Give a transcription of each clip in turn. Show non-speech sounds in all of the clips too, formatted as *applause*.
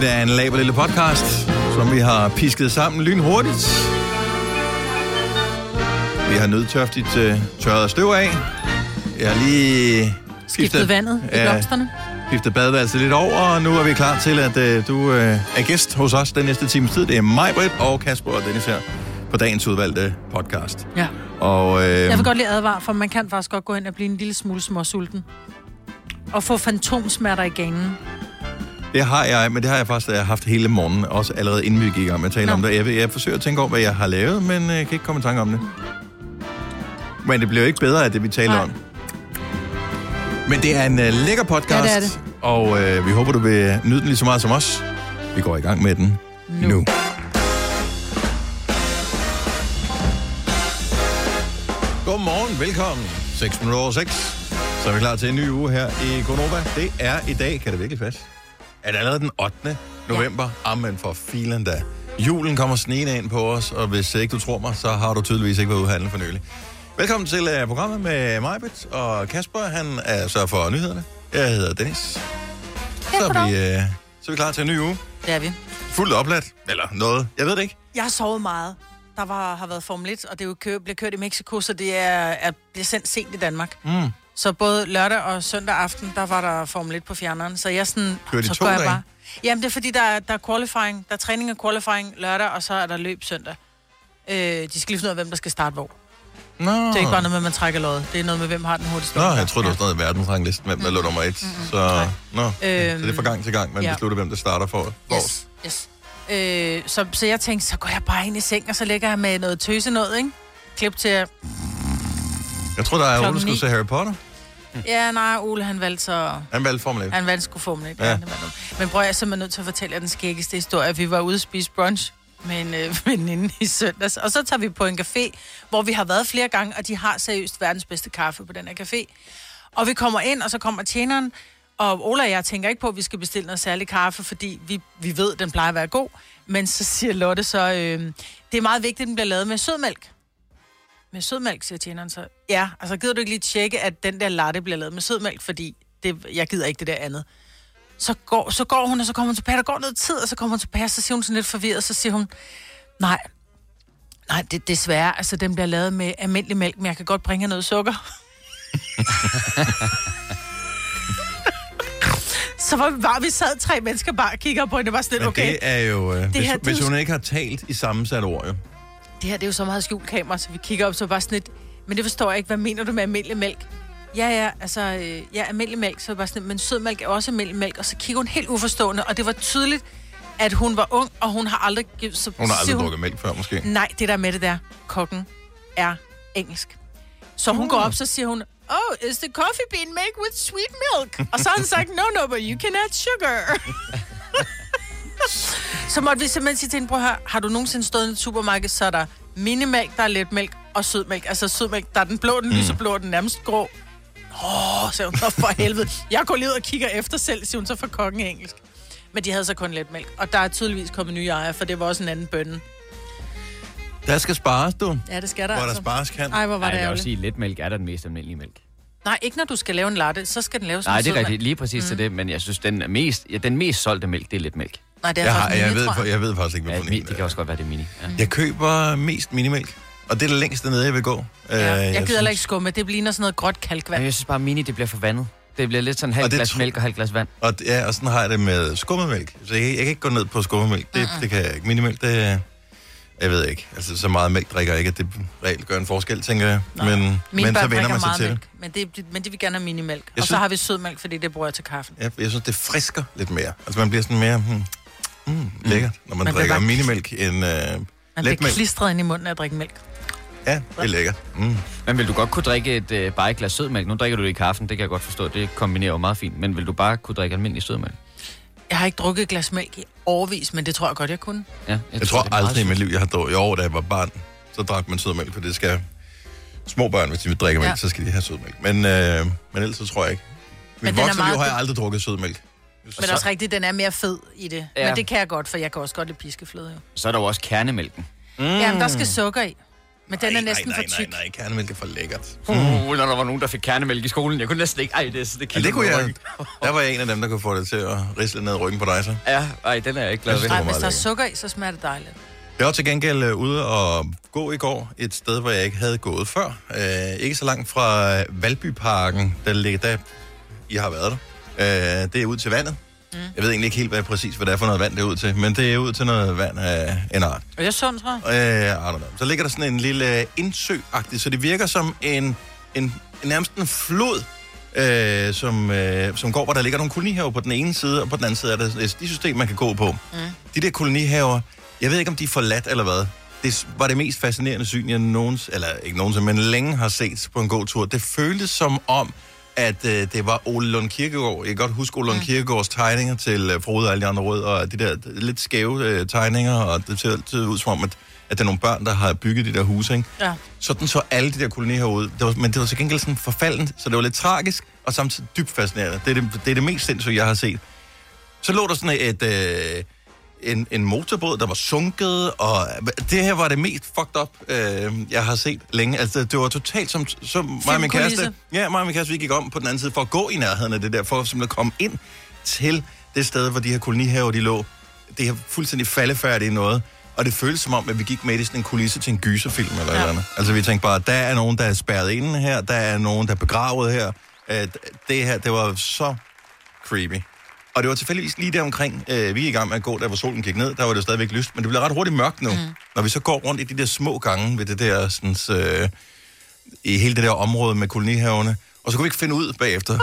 Det er en laber lille podcast, som vi har pisket sammen lynhurtigt. Vi har nødtørftigt uh, tørret støv af. Jeg har lige Skiftet vandet i Ja. blomsterne. skiftet badeværelset lidt over, og nu er vi klar til, at uh, du uh, er gæst hos os den næste times tid. Det er mig, Britt, og Kasper og Dennis her på dagens udvalgte podcast. Ja. Og øh, Jeg vil godt lige advare, for man kan faktisk godt gå ind og blive en lille smule småsulten. Og få fantomsmerter i ganen. Det har jeg, men det har jeg faktisk øh, haft hele morgenen, også allerede inden vi gik i gang med at tale Nå. om det. Jeg, jeg forsøger at tænke over, hvad jeg har lavet, men øh, jeg kan ikke komme i tanke om det. Men det bliver jo ikke bedre af det, vi taler Nej. om. Men det er en uh, lækker podcast, Ja, det det. og øh, vi håber, du vil nyde den lige så meget som os. Vi går i gang med den nu. Nu. Godmorgen, velkommen. 6 minutter over 6. Så er vi klar til en ny uge her i Gonova. Det er i dag, kan det virkelig passe? Er det allerede den 8. november? Ja. Amen for filen da. Julen kommer sneen ind på os, og hvis ikke du tror mig, så har du tydeligvis ikke været ude at handle for nylig. Velkommen til uh, programmet med Majbet og Kasper. Han er så for nyhederne. Jeg hedder Dennis. Så er, vi, uh, så er vi klar til en ny uge. Det er vi. Fuldt opladt. Eller noget. Jeg ved det ikke. Jeg har sovet meget. Der var, har været Formel 1, og det er jo kø, bliver kørt i Mexico, så det er, er, bliver sendt sent i Danmark. Mm. Så både lørdag og søndag aften, der var der Formel 1 på fjerneren. Så jeg sådan... Kører de så to går jeg bare. Jamen, det er fordi, der er, der er qualifying. Der er træning og qualifying lørdag, og så er der løb søndag. Øh, de skal lige finde ud af, hvem der skal starte hvor. Nå. Det er ikke bare noget med, at man trækker lod. Det er noget med, hvem har den hurtigste. Nå, jeg troede, det var sådan noget i verdensranglisten, hvem der lå nummer et. Så, nå, så det er fra gang til gang, man ja. beslutter, hvem der starter for. for. Yes, yes. Øh, så, så jeg tænkte, så går jeg bare ind i seng, og så ligger jeg med noget tøse noget, ikke? Klip til, Jeg tror, der er Klokken ni. se Harry Potter. ja, nej, Ole, han valgte så... Han valgte Formel 1. Han valgte sgu Formel 1. Ja. Ja. Men prøv, jeg er simpelthen nødt til at fortælle jer den skæggeste historie. Vi var ude at spise brunch med en øh, *laughs* veninde i søndags, og så tager vi på en café, hvor vi har været flere gange, og de har seriøst verdens bedste kaffe på den her café. Og vi kommer ind, og så kommer tjeneren, og Ola og jeg tænker ikke på, at vi skal bestille noget særlig kaffe, fordi vi, vi ved, at den plejer at være god. Men så siger Lotte så, øh, det er meget vigtigt, at den bliver lavet med sødmælk. Med sødmælk, siger tjeneren så. Ja, altså gider du ikke lige tjekke, at den der latte bliver lavet med sødmælk, fordi det, jeg gider ikke det der andet. Så går, så går hun, og så kommer hun tilbage. Der går noget tid, og så kommer hun tilbage, og så siger hun sådan lidt forvirret, så siger hun, nej, nej, det, desværre, altså den bliver lavet med almindelig mælk, men jeg kan godt bringe noget sukker. *laughs* så var vi bare, vi sad tre mennesker bare og kigger på hende, det var sådan lidt, Men okay. det er jo... Øh, hvis, her, det er hvis hun ikke har talt i sammensat ord, jo. Det her det er jo så meget skjult kamera, så vi kigger op, så bare sådan lidt, men det forstår jeg ikke, hvad mener du med almindelig mælk? Ja, ja, altså, øh, ja, almindelig mælk, så bare sådan, lidt, men sødmælk er også almindelig mælk, og så kigger hun helt uforstående, og det var tydeligt, at hun var ung, og hun har aldrig... Så Hun har aldrig drukket mælk før, måske. Nej, det der med det der, kokken er engelsk. Så hun går op, så siger hun, Oh, is the coffee bean made with sweet milk? Og så har han sagt, no, no, but you can add sugar. *laughs* så måtte vi simpelthen sige til hende, prøv høre, har du nogensinde stået i et supermarked, så er der minimælk, der er letmælk og sødmælk. Altså sødmælk, der er den blå, den lyseblå, den nærmest grå. Åh, oh, siger hun så for *laughs* helvede. Jeg går lige ud og kigger efter selv, siger hun så for kokken engelsk. Men de havde så kun letmælk. Og der er tydeligvis kommet nye ejere, for det var også en anden bønne. Der skal spares, du. Ja, det skal der Hvor der altså. spares kan. Ej, hvor var Nej, det jeg vil også sige, letmælk er der den mest almindelige mælk. Nej, ikke når du skal lave en latte, så skal den laves Nej, med det er rigtigt. Lige præcis mm. til det, men jeg synes, den er mest, ja, den mest solgte mælk, det er letmælk. Nej, det er Jeg, har, faktisk jeg, mini, ved, tror jeg. jeg ved faktisk ikke, Ja, hvad for mi, en. det kan også godt være, det er mini. Ja. Jeg køber mest minimælk, og det er det længste nede, jeg vil gå. Øh, Ja, jeg gider heller synes- ikke skumme. Det ligner sådan noget gråt Men kalkvand. jeg synes bare, mini, det bliver for vandet. Det bliver lidt sådan en halv Og det glas tro- mælk og halv glas vand. Og, ja, og sådan har jeg det med skummemælk. Så jeg, jeg kan ikke gå ned på skummemælk. Det, det kan jeg ikke. Minimælk, det... Jeg ved ikke. Altså, så meget mælk drikker jeg ikke, at det reelt gør en forskel, tænker jeg. Nej. Men, Mine men så vender man sig meget til det. mælk, men, det, men de vil gerne have minimælk. Og synes- så har vi sødmælk, fordi det bruger jeg til kaffen. Ja, jeg synes, det frisker lidt mere. Altså, man bliver sådan mere hmm, hmm, lækkert, når man, Man drikker bare- minimælk end øh, Man bliver klistret ind i munden af at drikke mælk. Ja, det er lækkert. Mm. Men vil du godt kunne drikke et, øh, bare et glas sødmælk? Nu drikker du det i kaffen, det kan jeg godt forstå. Det kombinerer jo meget fint. Men vil du bare kunne drikke almindelig sødmælk? Jeg har ikke drukket et glas mælk i årvis, men det tror jeg godt, jeg kunne. Ja, jeg, Jeg tror meget aldrig i mit liv, jeg har drukket. I år, da jeg var barn, så drak man sødmælk, for det skal små børn, hvis de vil drikke mælk, Ja. så skal de have sødmælk. Men, øh, men ellers så tror jeg ikke. Men Mit voksne liv har jeg aldrig drukket sødmælk. Men det er også rigtigt, den er mere fed i det. Ja. Men det kan jeg godt, for jeg kan også godt lide piskefløde. Jo. Så er der jo også kernemælken. Mm. Jamen, der skal sukker i. Men den er næsten nej, for nej, tyk. nej, nej, kernemælk er for lækkert. Uh, når der var nogen, der fik kernemælk i skolen. Jeg kunne næsten ikke... Ej, det, det, Ja, det kunne jeg. *laughs* Der var jeg en af dem, der kunne få det til at risle ned ryggen på dig, så. Ja, ej, den er jeg ikke glad ved. Nej, hvis der er sukker i, så smager det dejligt. Jeg var til gengæld øh, ude og gå i går et sted, hvor jeg ikke havde gået før. Øh, ikke så langt fra Valbyparken, der ligger der. I har været der. Øh, det er ud til vandet. Mm. Jeg ved egentlig ikke helt, hvad præcis hvad det er for noget vand, det er ud til, men det er ud til noget vand af en art. Og jeg er tror jeg. Øh, I don't know. Så ligger der sådan en lille indsø så det virker som en, en, en nærmest en flod, øh, som, øh, som går, hvor der ligger nogle kolonihaver på den ene side, og på den anden side er der et stisystem, man kan gå på. Mm. De der kolonihaver, jeg ved ikke, om de er forladt eller hvad. Det var det mest fascinerende syn, jeg nogens, eller ikke nogensinde, men længe har set på en god tur. Det føltes som om, at øh, det var Ole Lund Kirkegaard. Jeg kan godt huske Ole Lund mm. Kirkegaards tegninger til øh, Frode og alle de andre rød, og de der lidt skæve øh, tegninger, og det ser altid ud som om, at, at det er nogle børn, der har bygget de der huse, ikke? Ja. Sådan så alle de der kolonier ud. Det var, men det var til gengæld sådan forfaldent, så det var lidt tragisk, og samtidig dybt fascinerende. Det er det, det, er det mest sindssyge, jeg har set. Så lå der sådan et, øh, en, en motorbåd, der var sunket, og det her var det mest fucked up, øh, jeg har set længe. Altså, det var totalt som, som mig og min kæreste. Ja, mig og min kæreste, vi gik om på den anden side for at gå i nærheden af det der, for at komme ind til det sted, hvor de her kolonihaver, de lå. Det her fuldstændig faldefærdige noget. Og det føltes som om, at vi gik med i sådan en kulisse til en gyserfilm eller ja. eller andet. Altså vi tænkte bare, der er nogen, der er spærret inde her, der er nogen, der er begravet her. Øh, det her, det var så creepy. Og det var tilfældigvis lige der omkring, øh, vi er i gang med at gå, der hvor solen gik ned, der var det stadigvæk lyst, men det blev ret hurtigt mørkt nu. Mm. Når vi så går rundt i de der små gange ved det der, sådan, øh, i hele det der område med kolonihaverne, og så kunne vi ikke finde ud bagefter.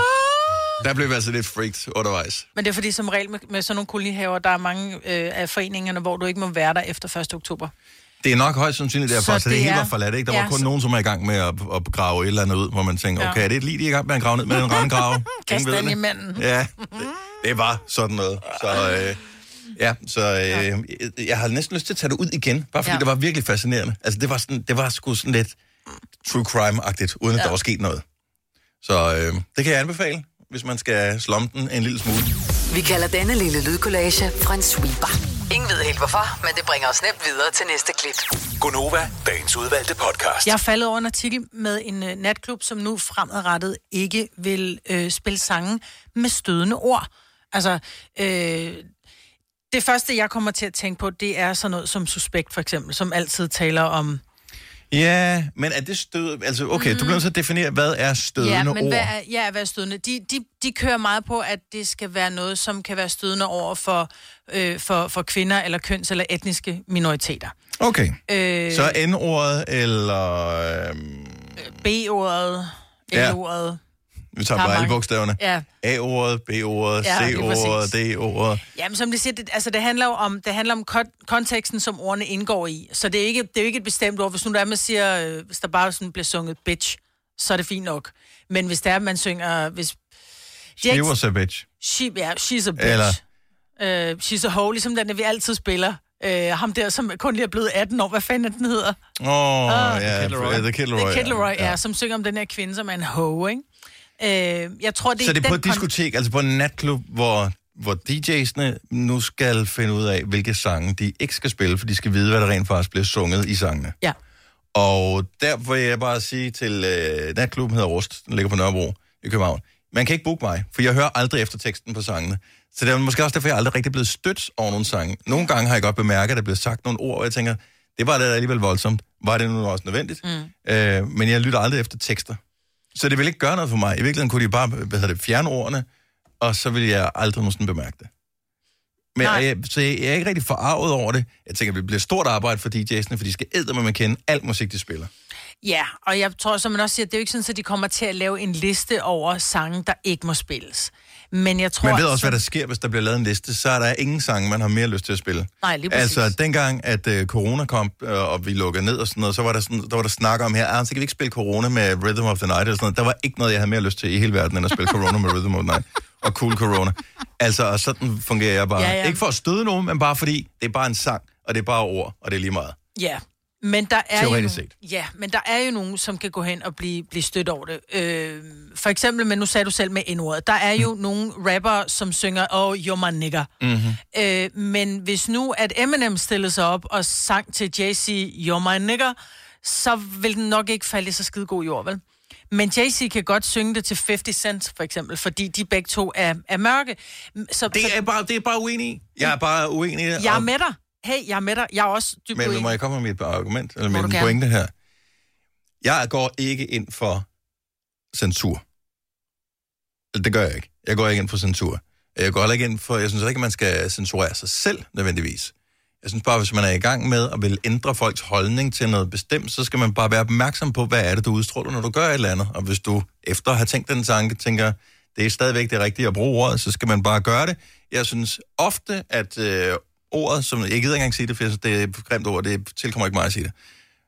Der blev vi altså lidt freaked undervejs. Men det er fordi, som regel med, med sådan nogle kolonihaver, der er mange øh, af foreningerne, hvor du ikke må være der efter 1. oktober. Det er nok højst sandsynligt derfor, så, Så det, det hele er- var forladt, ikke? Der Ja, var kun så- nogen, som er i gang med at, at grave et eller andet ud, hvor man tænker, Ja. okay, er det et lige, de er i gang med at grave ned med en randgrave? *laughs* Kast den i det. manden. Ja, det, det var sådan noget. Så, øh, ja, så øh, jeg, jeg har næsten lyst til at tage det ud igen, bare fordi ja. Det var virkelig fascinerende. Altså, det var, sådan, det var sgu sådan lidt true crime-agtigt, uden at Ja. der var sket noget. Så øh, det kan jeg anbefale, hvis man skal slomme den en lille smule. Vi kalder denne lille lydkollage Frans sweeper. Ingen ved helt hvorfor, men det bringer os nemt videre til næste klip. Gonova, dagens udvalgte podcast. Jeg er faldet over en artikel med en øh, natklub, som nu fremadrettet ikke vil øh, spille sange med stødende ord. Altså, øh, det første, jeg kommer til at tænke på, det er sådan noget som Suspekt, for eksempel, som altid taler om... Ja, men er det stød... Altså, okay, mm. du bliver nødt til at definere, hvad er stødende ja, men ord? hvad er, ja, hvad er stødende? De, de, de kører meget på, at det skal være noget, som kan være stødende over for, øh, for, for kvinder eller køns- eller etniske minoriteter. Okay, Øh, så N-ordet eller... Øhm, B-ordet, Ja. Vi tager er bare alle bogstaverne. Ja, A-ordet, B-ordet, Ja, C-ordet. D-ordet. Jamen, som det siger, det, altså, det handler jo om, det handler om kon- konteksten, som ordene indgår i. Så det er, ikke, det er jo ikke et bestemt ord. Hvis nu der er, man siger, øh, hvis der bare sådan bliver sunget bitch, så er det fint nok. Men hvis der er, man synger, hvis... Det er She ikke- was a bitch. She, ja, she's a bitch. Eller- Øh, she's a hoe, ligesom den, vi altid spiller. Øh, ham der, som kun lige er blevet 18 år. Hvad fanden er den hedder? Åh, oh, ja, Kid Laroi. The Kid Det Laroi. er Kid Leroy, ja. ja, som synger om den her kvinde, som er en hoe, ikke? Øh, jeg tror, det Så det er på et diskotek, altså på en natklub, hvor, hvor DJ'sne nu skal finde ud af, hvilke sange de ikke skal spille, for de skal vide, hvad der rent faktisk bliver sunget i sangene. Ja. Og der vil jeg bare sige til øh, natklubben hedder Rust, den ligger på Nørrebro i København. Man kan ikke booke mig, for jeg hører aldrig efter teksten på sangene. Så det er måske også derfor, jeg aldrig rigtig blevet stødt over nogle sange. Nogle gange har jeg godt bemærket, at der bliver sagt nogle ord, og jeg tænker, det var da alligevel voldsomt. Var det nu også nødvendigt? Mm. Øh, men jeg lytter aldrig efter tekster. Så det vil ikke gøre noget for mig. I virkeligheden kunne de bare hvad hedder det, fjerne ordene, og så vil jeg aldrig måske bemærke det. Men Nej. jeg, så jeg, jeg er ikke rigtig forarvet over det. Jeg tænker, det bliver et stort arbejde for DJ'sene, for de skal æde med at kende alt musik, de spiller. Ja, og jeg tror, som man også siger, det er jo ikke sådan, at de kommer til at lave en liste over sange, der ikke må spilles. Men jeg tror... Man ved også, hvad der sker, hvis der bliver lavet en liste. Så er der ingen sange, man har mere lyst til at spille. Nej, lige præcis. Altså, dengang, at uh, corona kom, uh, og vi lukkede ned og sådan noget, så var der, sådan, der var der snak om her, ah, så kan vi ikke spille corona med Rhythm of the Night eller sådan noget. Der var ikke noget, jeg havde mere lyst til i hele verden, end at spille *laughs* corona med Rhythm of the Night. Og cool corona. Altså, og sådan fungerer jeg bare. Ja, ja. Ikke for at støde nogen, men bare fordi, det er bare en sang, og det er bare ord, og det er lige meget. Ja, men der er jo set. ja, men der er jo nogen, som kan gå hen og blive, blive stødt over det. Øh, for eksempel, men nu sagde du selv med N-ordet, der er jo mm. nogle rapper, som synger, oh, you're my nigger. Mm-hmm. Øh, men hvis nu, at Eminem stillede sig op og sang til Jay-Z, you're my nigger, så vil den nok ikke falde i så skide god jord, vel? Men Jay-Z kan godt synge det til 50 Cent, for eksempel, fordi de begge to er, er mørke. Så, Det er bare, det er bare uenig. Jeg er bare uenig jeg er med dig. Hey, jeg er med dig. Jeg er også dybt Men uenig. må jeg komme med mit argument, eller med en pointe her? Jeg går ikke ind for censur. Det gør jeg ikke. Jeg går ikke ind for censur. Jeg går heller ikke ind for, jeg synes ikke, at man skal censurere sig selv nødvendigvis. Jeg synes bare, hvis man er i gang med at vil ændre folks holdning til noget bestemt, så skal man bare være opmærksom på, hvad er det, du udstråler, når du gør et eller andet. Og hvis du efter at have tænkt den tanke, tænker, det er stadigvæk det rigtige at bruge ordet, så skal man bare gøre det. Jeg synes ofte, at øh, ordet, som jeg gider ikke engang sige det, for det er et grimt ord, det tilkommer ikke mig at sige det.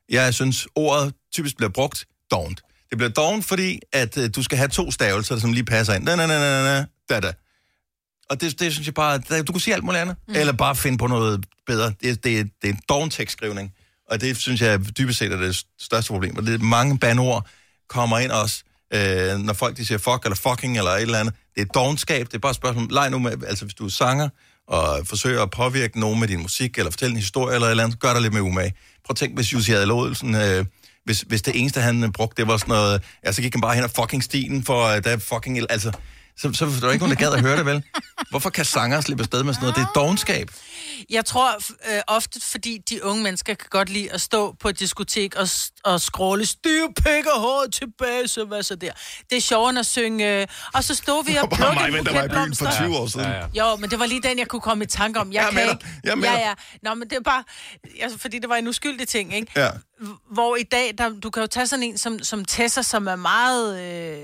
Jeg synes, ordet typisk bliver brugt dovent. Det bliver dovent, fordi at øh, du skal have to stavelser, som lige passer ind. Da, da, da, da, da, da. Og det, det synes jeg bare, du kunne sige alt muligt andet. Mm. Eller bare finde på noget bedre. Det, det, det er en doven tekstskrivning. Og det synes jeg dybest set er det største problem. Og det er mange bandord kommer ind også, øh, når folk de siger fuck eller fucking eller et eller andet. Det er dovenskab. Det er bare et spørgsmål. Leg nu med, altså hvis du er sanger og forsøger at påvirke nogen med din musik, eller fortælle en historie eller et eller andet, gør dig lidt med umage. Prøv at tænk, hvis Jussi Adel Olsen, øh, hvis, hvis det eneste, han brugte, det var sådan noget, ja, så gik han bare hen og fucking stilen for, øh, der er fucking, altså, så, så var der ikke nogen, der gad at høre det, vel? Hvorfor kan sanger slippe afsted med sådan noget? Det er dogenskab. Jeg tror øh, ofte, fordi de unge mennesker kan godt lide at stå på et diskotek og, og scrolle stiv pik og hår tilbage, så hvad så der. Det er sjovere at synge, øh, og så stod vi og *laughs* plukkede en buket blomster. år siden. Ja, ja. Jo, men det var lige den, jeg kunne komme i tanke om. Jeg, Jeg kan ikke... Jeg ja, ja. Nå, men det er bare... Altså, fordi det var en uskyldig ting, ikke? Ja. Hvor i dag, der, du kan jo tage sådan en som, som Tessa, som er meget øh,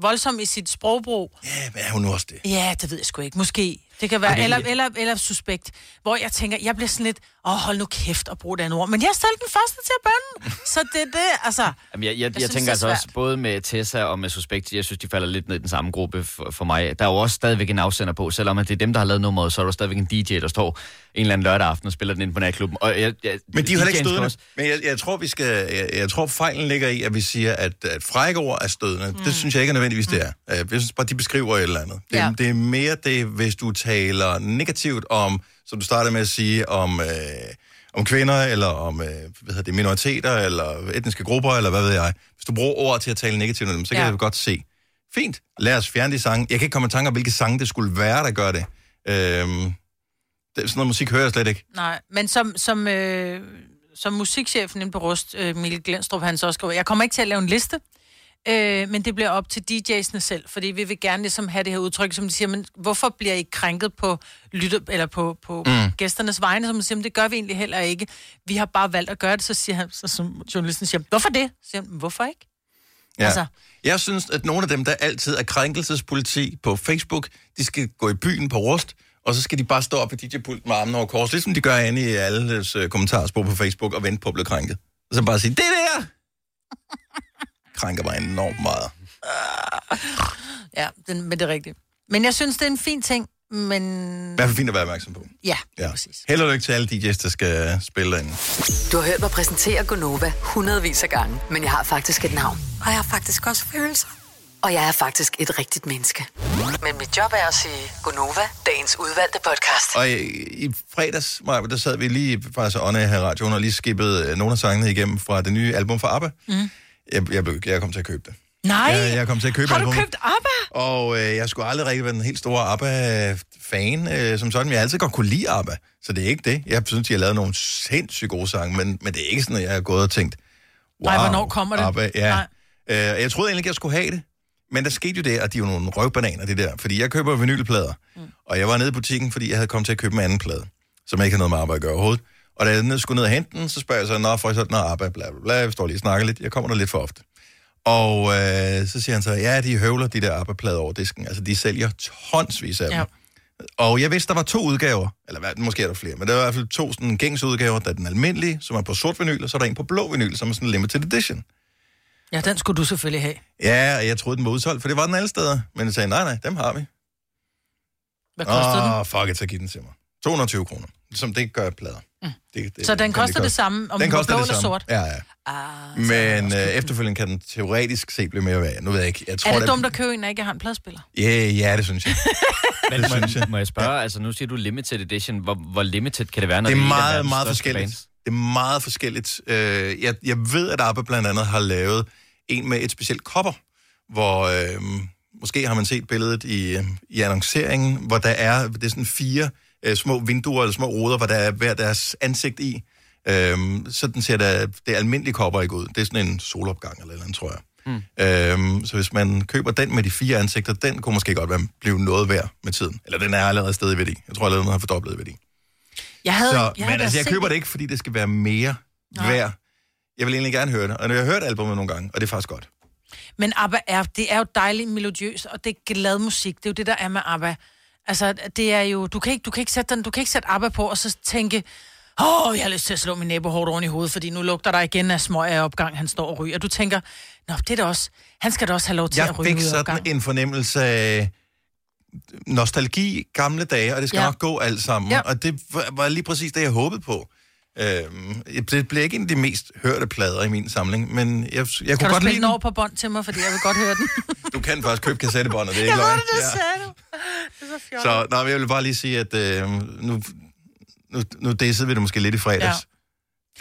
voldsom i sit sprogbrug. Ja, men er hun nu også det? Ja, det ved jeg sgu ikke. Måske. Det kan være, eller, eller, eller suspekt. Hvor jeg tænker, jeg bliver sådan lidt, åh, oh, hold nu kæft og brug det andet ord. Men jeg er selv den første til at bande. Så det er det, altså... *laughs* Jamen, jeg, jeg, jeg, synes, jeg det tænker er altså også, både med Tessa og med Suspekt, jeg synes, de falder lidt ned i den samme gruppe for, for mig. Der er jo også stadigvæk en afsender på, selvom at det er dem, der har lavet nummeret, så er der stadigvæk en DJ, der står en eller anden lørdag aften og spiller den ind på natklubben. Og jeg, jeg, Men de er heller ikke stødende. også- Men jeg, jeg, tror, vi skal, jeg, jeg tror, fejlen ligger i, at vi siger, at, at frække ord er stødende. Mm. Det synes jeg ikke er nødvendigvis, det er. Øh, Jeg synes bare, de beskriver et eller andet. Det, ja. det er mere det, hvis du taler negativt om, som du startede med at sige, om, øh, om kvinder, eller om øh, hvad hedder det, minoriteter, eller etniske grupper, eller hvad ved jeg. Hvis du bruger ord til at tale negativt om dem, så kan Ja. jeg godt se. Fint, lad os fjerne de sange. Jeg kan ikke komme i tanke om, hvilke sange det skulle være, der gør det. Øhm, det sådan noget musik hører jeg slet ikke. Nej, men som, som, øh, som musikchefen inde på Rust, øh, Mikkel Glenstrup, han så skriver, jeg kommer ikke til at lave en liste, øh, men det bliver op til DJ'sene selv, fordi vi vil gerne ligesom have det her udtryk, som de siger, men hvorfor bliver I krænket på lytte, eller på, på mm. gæsternes vegne, som de siger, det gør vi egentlig heller ikke. Vi har bare valgt at gøre det, så siger han, så som journalisten siger, hvorfor det? Så siger han, hvorfor ikke? Ja. Altså. Jeg synes, at nogle af dem, der altid er krænkelsespoliti på Facebook, de skal gå i byen på rust, og så skal de bare stå op ved DJ-pulten med armen over kors, ligesom de gør inde i alles uh, kommentarspor på Facebook, og vente på at blive krænket. Og så bare sige, det der krænker mig enormt meget. Ja, den, men det er rigtigt. Men jeg synes, det er en fin ting, men I hvert fald fint at være opmærksom på. ja, Ja. præcis. Held og lykke til alle DJ's, der skal spille derinde. Du har hørt mig præsentere Gonova hundredvis af gange, men jeg har faktisk et navn. Og jeg har faktisk også følelser. Og jeg er faktisk et rigtigt menneske. Men mit job er at sige Gonova, dagens udvalgte podcast. Og i, i fredags, Maja, der sad vi lige, faktisk ånde her i radioen, og lige skippede nogle af sangene igennem fra det nye album fra ABBA. Mm. Jeg, jeg, blev, jeg kom til at købe det. Nej, Jeg, jeg kom til at købe har du albumet. købt ABBA? Og øh, jeg skulle aldrig rigtig være den helt store ABBA-fan, øh, som sådan. Jeg har altid godt kunne lide ABBA, så det er ikke det. Jeg synes, de har lavet nogle sindssygt gode sange, men, men det er ikke sådan, at jeg har gået og tænkt, wow, Nej, hvornår kommer det? ABBA, ja. Nej. Øh, jeg troede egentlig ikke, jeg skulle have det. Men der skete jo det, at de jo nogle røvbananer, det der. Fordi jeg køber vinylplader, mm. og jeg var nede i butikken, fordi jeg havde kommet til at købe en anden plade, som ikke havde noget med arbejde at gøre overhovedet. Og da jeg ned- skulle ned og hente den, så spørger jeg så, nå, for sådan, nå, ABBA, bla, bla, bla, jeg står lige og snakker lidt, jeg kommer der lidt for ofte. Og øh, så siger han så, ja, de høvler de der ABBA-plader over disken. Altså, de sælger tonsvis af dem. Ja. Og jeg vidste, der var to udgaver, eller hvad, måske er der flere, men der var i hvert fald to sådan gængs udgaver. Der er den almindelige, som er på sort vinyl, og så er der en på blå vinyl, som er sådan en limited edition. Ja, den skulle du selvfølgelig have. Ja, og jeg troede, den var udsolgt, for det var den alle steder. Men jeg sagde, nej, nej, dem har vi. Hvad kostede den? Åh, fuck it, så giv den til mig. 220 kroner, som det gør plader. Mm. Det, det, Så den koster de det samme, om den koster blå det eller sort? Ja, ja. Ah, Men øh, efterfølgende kan den teoretisk se blive mere værd. Nu ved jeg ikke. Jeg tror, er det dumt at købe en, der ikke har en pladspiller? Ja, ja, det synes jeg. *laughs* Men Det må, synes jeg. må jeg spørge, altså nu siger du limited edition, hvor, hvor limited kan det være, når Det er meget, verdens meget forskelligt. bands? Det er meget forskelligt. Øh, jeg, jeg ved, at ABBA blandt andet har lavet en med et specielt kopper, hvor øh, måske har man set billedet i, øh, i annonceringen, hvor der er, det er sådan fire øh, små vinduer eller små ruder, hvor der er hver deres ansigt i. Øh, sådan ser det, det almindelige kopper ikke ud. Det er sådan en solopgang eller et eller andet, tror jeg. Mm. Øhm, så hvis man køber den med de fire ansigter, den kunne måske godt være, blive noget værd med tiden. Eller den er allerede stadig i værdi. Jeg tror allerede, den har fordoblet værdi. Jeg havde, Så, jeg men havde altså, jeg set køber det ikke, fordi det skal være mere Nej. værd. Jeg vil egentlig gerne høre det. Og jeg har hørt albumet nogle gange, og det er faktisk godt. Men ABBA er, det er jo dejligt melodiøst, og det er glad musik. Det er jo det, der er med ABBA. Altså, det er jo... Du kan ikke, du kan ikke sætte, den, du kan ikke sætte ABBA på, og så tænke... Åh, oh, jeg har lyst til at slå min nabo hårdt oven i hovedet, fordi nu lugter der igen af smøg af opgang, han står og ryger. Og du tænker, nå, det er da også... Han skal da også have lov til Jeg at ryge fik ud af sådan opgang. en fornemmelse af nostalgi, gamle dage, og det skal ja. Nok gå alt sammen. Ja. Og det var lige præcis det, jeg håbede på. Øhm, det blev ikke en af de mest hørte plader i min samling, men jeg, jeg Kan kunne godt lide den over på bånd til mig, fordi jeg vil godt høre den? *laughs* Du kan faktisk købe kassettebåndet, det er *laughs* jeg ikke løgn. det, det Ja. sagde du. Det er så fjollet. Så nej, jeg vil bare lige sige, at øh, nu, nu, nu dissede vi det måske lidt i fredags. Ja.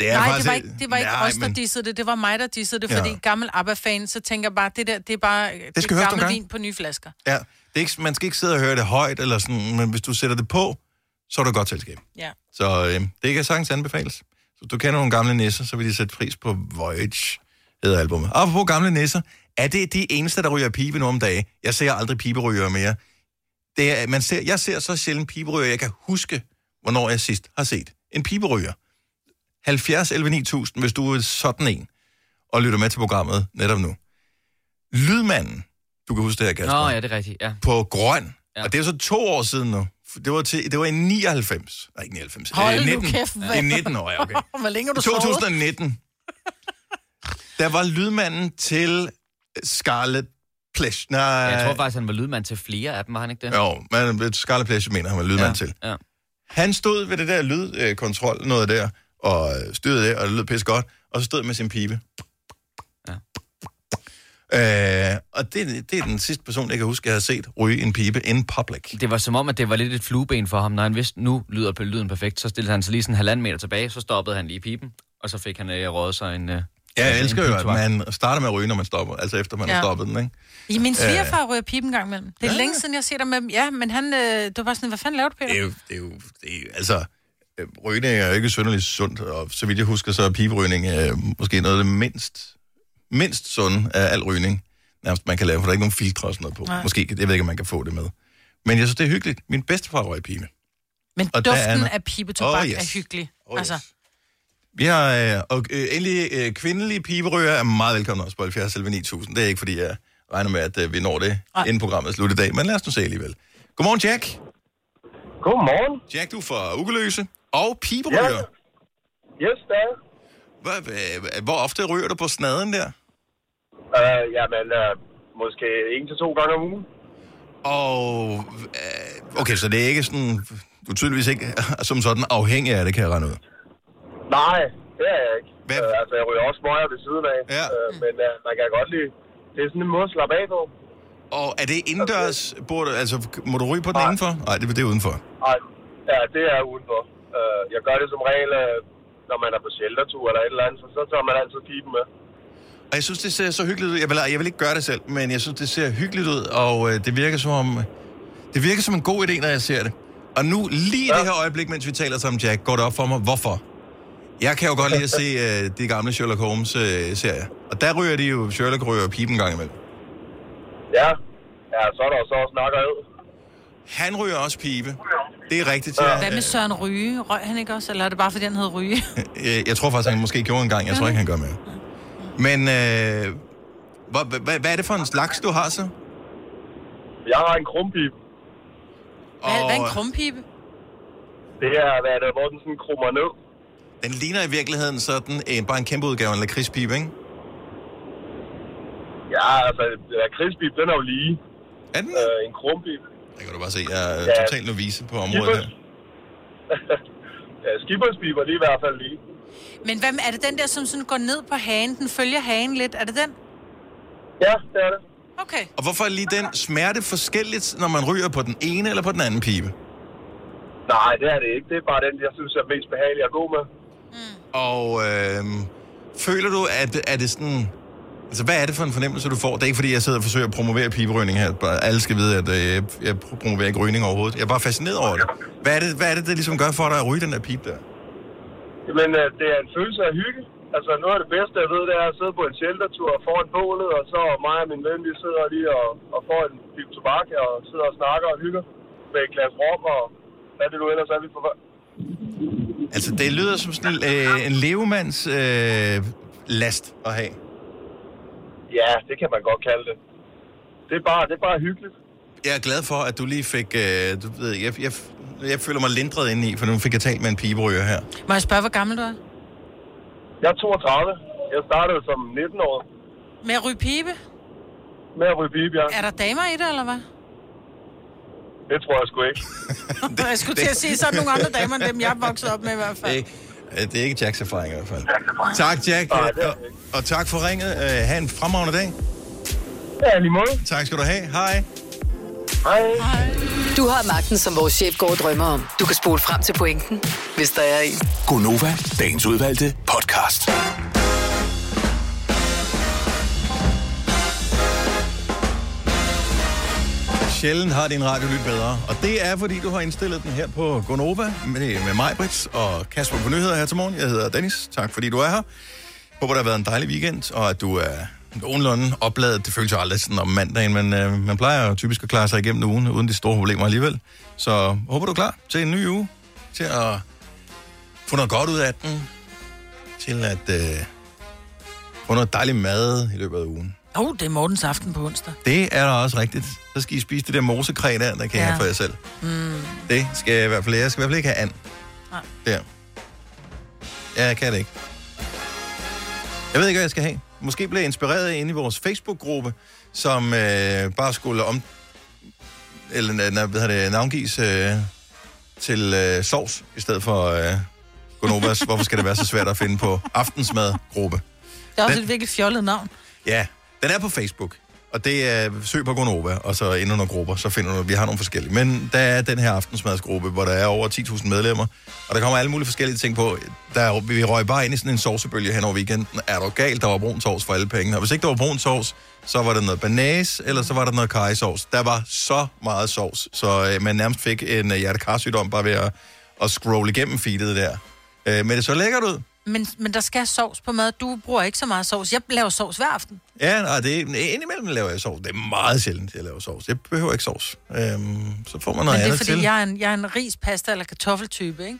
Det er Nej, faktisk, det var ikke, det var ikke Nej, os, der men dissede det. Det var mig, der dissede det, Ja. fordi gammel ABBA-fan, så tænker jeg bare, det der, det er bare det skal høres gammel vin på nye flasker. Ja, det er ikke, man skal ikke sidde og høre det højt, eller sådan, men hvis du sætter det på, så er det et godt selskab. Ja. Så øh, det kan sagtens anbefales. Så du kender nogle gamle nisser, så vil de sætte pris på Voyage, hedder albumet. Apropos gamle nisser, er det de eneste, der ryger pibe nu om dagen? Jeg ser aldrig piberyger mere. Det er, man ser, jeg ser så sjældent piberyger, jeg kan huske, hvornår jeg sidst har set en piberyger. 70 11 9000, hvis du er sådan en, og lytter med til programmet netop nu. Lydmanden, du kan huske det her, Kasper Nå, ja, det er rigtigt, ja. på grøn. Ja. Og det er så to år siden nu. Det var, til, det var i 99. Nej, ikke 99. Hold øh, nu 19. kæft, hvad? I 19 år, okay. *laughs* Hvor længe du sovet? 2019. Der var lydmanden til Scarlet Plesh. Nej, Jeg tror faktisk, han var lydmand til flere af dem, var han ikke det? Jo, men Scarlet Plesh mener han var lydmand ja. til. Ja. Han stod ved det der lydkontrol, noget der, og styrede det, og det lød pisse godt, og så stod med sin pibe. Øh, og det, det er den sidste person, jeg kan huske, jeg har set ryge en pibe in public. Det var som om, at det var lidt et flueben for ham. Når han vidste, nu lyder lyden perfekt, så stillede han sig lige sådan en halvanden meter tilbage, så stoppede han lige pipen, og så fik han øh, røget sig en... Øh, Ja, jeg altså elsker jo, at man starter med at ryge, når man stopper. Altså efter man ja. har stoppet den, ikke? Ja, min svigerfar ryger pipen en gang imellem. Det er ja. længe siden, jeg ser dig med. Ja, men han, øh, det var bare sådan, hvad fanden lavede du, Peter? Det er jo, det er jo det er, altså, øh, rygning er jo ikke synderligt sundt, og så vidt jeg husker, så er piberygning øh, måske noget af det mindst, mindst sunde af al rygning, nærmest man kan lave, for der er ikke nogen filtre og sådan noget på. Nej. Måske, jeg ved ikke, om man kan få det med. Men jeg synes, det er hyggeligt. Min bedstefar røg pibe. Men og der er duften noget- af pibetobak Oh, yes. yes. er hyggelig. Oh, yes. altså, Vi har, øh, og øh, endelig øh, kvindelige piberøger er meget velkomne også på 70 11 9000. Det er ikke, fordi jeg regner med, at øh, vi når det, Nej. inden programmet er slut i dag. Men lad os nu se alligevel. Godmorgen, Jack. Godmorgen. Jack, du er fra Ugeløse. Og piberøger. Yes, det er. Hvor, hvor, ofte ryger du på snaden der? Uh, jamen, uh, måske en til to gange om ugen. Og, øh, okay, så det er ikke sådan, du er tydeligvis ikke *laughs* som sådan afhængig af det, kan jeg regne ud. Nej, det er jeg ikke. Hvad? Uh, altså, jeg ryger også smøger ved siden af. Ja. Uh, men uh, man kan godt lide... Det er sådan en måde at slappe af på. Og er det indendørs, bor du, altså må du ryge på den Nej. indenfor? Nej, det, det er udenfor. Ej, ja, det er udenfor. Uh, jeg gør det som regel, uh, når man er på sheltertur eller et eller andet, så, så tager man altid pipen med. Og jeg synes, det ser så hyggeligt ud. Jeg vil, jeg vil ikke gøre det selv, men jeg synes, det ser hyggeligt ud, og øh, det virker som om... Det virker som en god idé, når jeg ser det. Og nu, lige i Ja. det her øjeblik, mens vi taler sammen, Jack, går det op for mig, hvorfor. Jeg kan jo godt lide at se *laughs* øh, de gamle Sherlock Holmes-serier. og der ryger de jo, Sherlock ryger pipen en gang imellem. Ja, ja så er der jo så også snakker ud. Han ryger også pibe. Det er rigtigt, ja. hvad med Søren Ryge? Røg han ikke også? Eller er det bare, fordi han hed Ryge? *laughs* Øh, Jeg tror faktisk, han måske gjorde en gang. Jeg tror ikke, han gør mere. Men øh, hvad, hvad, hvad er det for en slags, du har så? Jeg har en krumpipe. Hvad, hvad er en krumpibe? Det er, hvad er det, hvor den sådan krummer ned. Den ligner i virkeligheden sådan en, bare en kæmpe udgave af en lakridspipe, ikke? Ja, altså, krispipe, den er jo lige. Er den? Øh, en krumpipe. Jeg kan du bare se, jeg er Ja. totalt novice på området her. *laughs* ja, skibberspiber, er i hvert fald lige. Men hvad, er det den der, som sådan går ned på hagen? Den følger hagen lidt. Er det den? Ja, det er det. Okay. Og hvorfor er lige den smerte forskelligt, når man ryger på den ene eller på den anden pibe? Nej, det er det ikke. Det er bare den, jeg synes er mest behagelig at gå med. Og øh, føler du, at er det sådan... Altså, hvad er det for en fornemmelse, du får? Det er ikke, fordi jeg sidder og forsøger at promovere piberygning her. Bare Alle skal vide, at øh, jeg promoverer ikke rygning overhovedet. Jeg er bare fascineret over det. Hvad er det, hvad er det, det ligesom gør for dig at ryge den der pip der? Men øh, det er en følelse af hygge. Altså noget af det bedste, jeg ved, det er at sidde på en sheltertur foran bålet, og så mig og min ven, vi sidder lige og, og får en pip tobak og sidder og snakker og hygger med et glas rom og hvad det nu ellers er, vi får. Altså, det lyder som sådan øh, en levemands øh, last at have. Ja, det kan man godt kalde det. Det er bare, det er bare hyggeligt. Jeg er glad for, at du lige fik... Øh, du ved, jeg, jeg, jeg føler mig lindret indeni, for nu fik jeg talt med en pigeryger her. Må jeg spørge, hvor gammel du er? Jeg er 32. Jeg startede som 19 år Med at ryge pibe? med at ryge pibe, ja. Er der damer i det, eller hvad? Det tror jeg sgu ikke. det, *laughs* jeg skulle til at sige, så er nogle andre damer, end dem jeg er vokset op med i hvert fald. Det, det er ikke Jacks erfaring i hvert fald. Tak, Jack. Nej, og, og tak for ringet. Uh, ha' en fremragende dag. Ja, lige måde. Tak skal du have. Hej. Hej. Du har magten, som vores chef går og drømmer om. Du kan spole frem til pointen, hvis der er en. Gonova, dagens udvalgte podcast. Sjældent har din radio lyttet bedre. Og det er, fordi du har indstillet den her på Gonova med, med mig, Brits, og Kasper på nyheder her til morgen. Jeg hedder Dennis. Tak fordi du er her. Håber, der har været en dejlig weekend, og at du er nogenlunde opladet. Det føles jo aldrig sådan om mandagen, men øh, man plejer jo typisk at klare sig igennem ugen, uden de store problemer alligevel. Så håber du er klar til en ny uge, til at få noget godt ud af den, til at øh, få noget dejlig mad i løbet af ugen. Åh, oh, det er Mortens aften på onsdag. Det er da også rigtigt. Så skal I spise det der mosekræ der, der kan ja. Ja. have for jer selv. Mm. Det skal jeg i hvert fald, jeg skal i hvert fald ikke have and. Nej. Der. Ja, jeg kan det ikke. Jeg ved ikke, hvad jeg skal have. Måske blev jeg inspireret inde i vores Facebook-gruppe, som øh, bare skulle om... Eller hvad hedder det, navngives øh, til øh, sovs, i stedet for øh, Gonovas. Hvorfor skal det være så svært at finde på aftensmad-gruppe? Det er også Den- et virkelig fjollet navn. Ja, den er på Facebook. Og det er søg på Gonova, og så ind under grupper, så finder du, vi har nogle forskellige. Men der er den her aftensmadsgruppe, hvor der er over 10.000 medlemmer, og der kommer alle mulige forskellige ting på. Der, vi røg bare ind i sådan en sovsebølge hen over weekenden. Er du galt, der var brun sovs for alle pengene. Og hvis ikke der var brun sovs, så var der noget banæs, eller så var der noget kajsovs. Der var så meget sovs, så øh, man nærmest fik en øh, hjertekarsygdom bare ved at, at scrolle igennem feedet der. Øh, men det så lækkert ud. Men, men der skal sovs på mad. Du bruger ikke så meget sovs. Jeg laver sovs hver aften. Ja, nej, det er, indimellem laver jeg sovs. Det er meget sjældent, jeg laver sovs. Jeg behøver ikke sovs. Øhm, så får man noget Men det er andet fordi, til. jeg er, en, jeg er en ris, pasta eller kartoffeltype, ikke?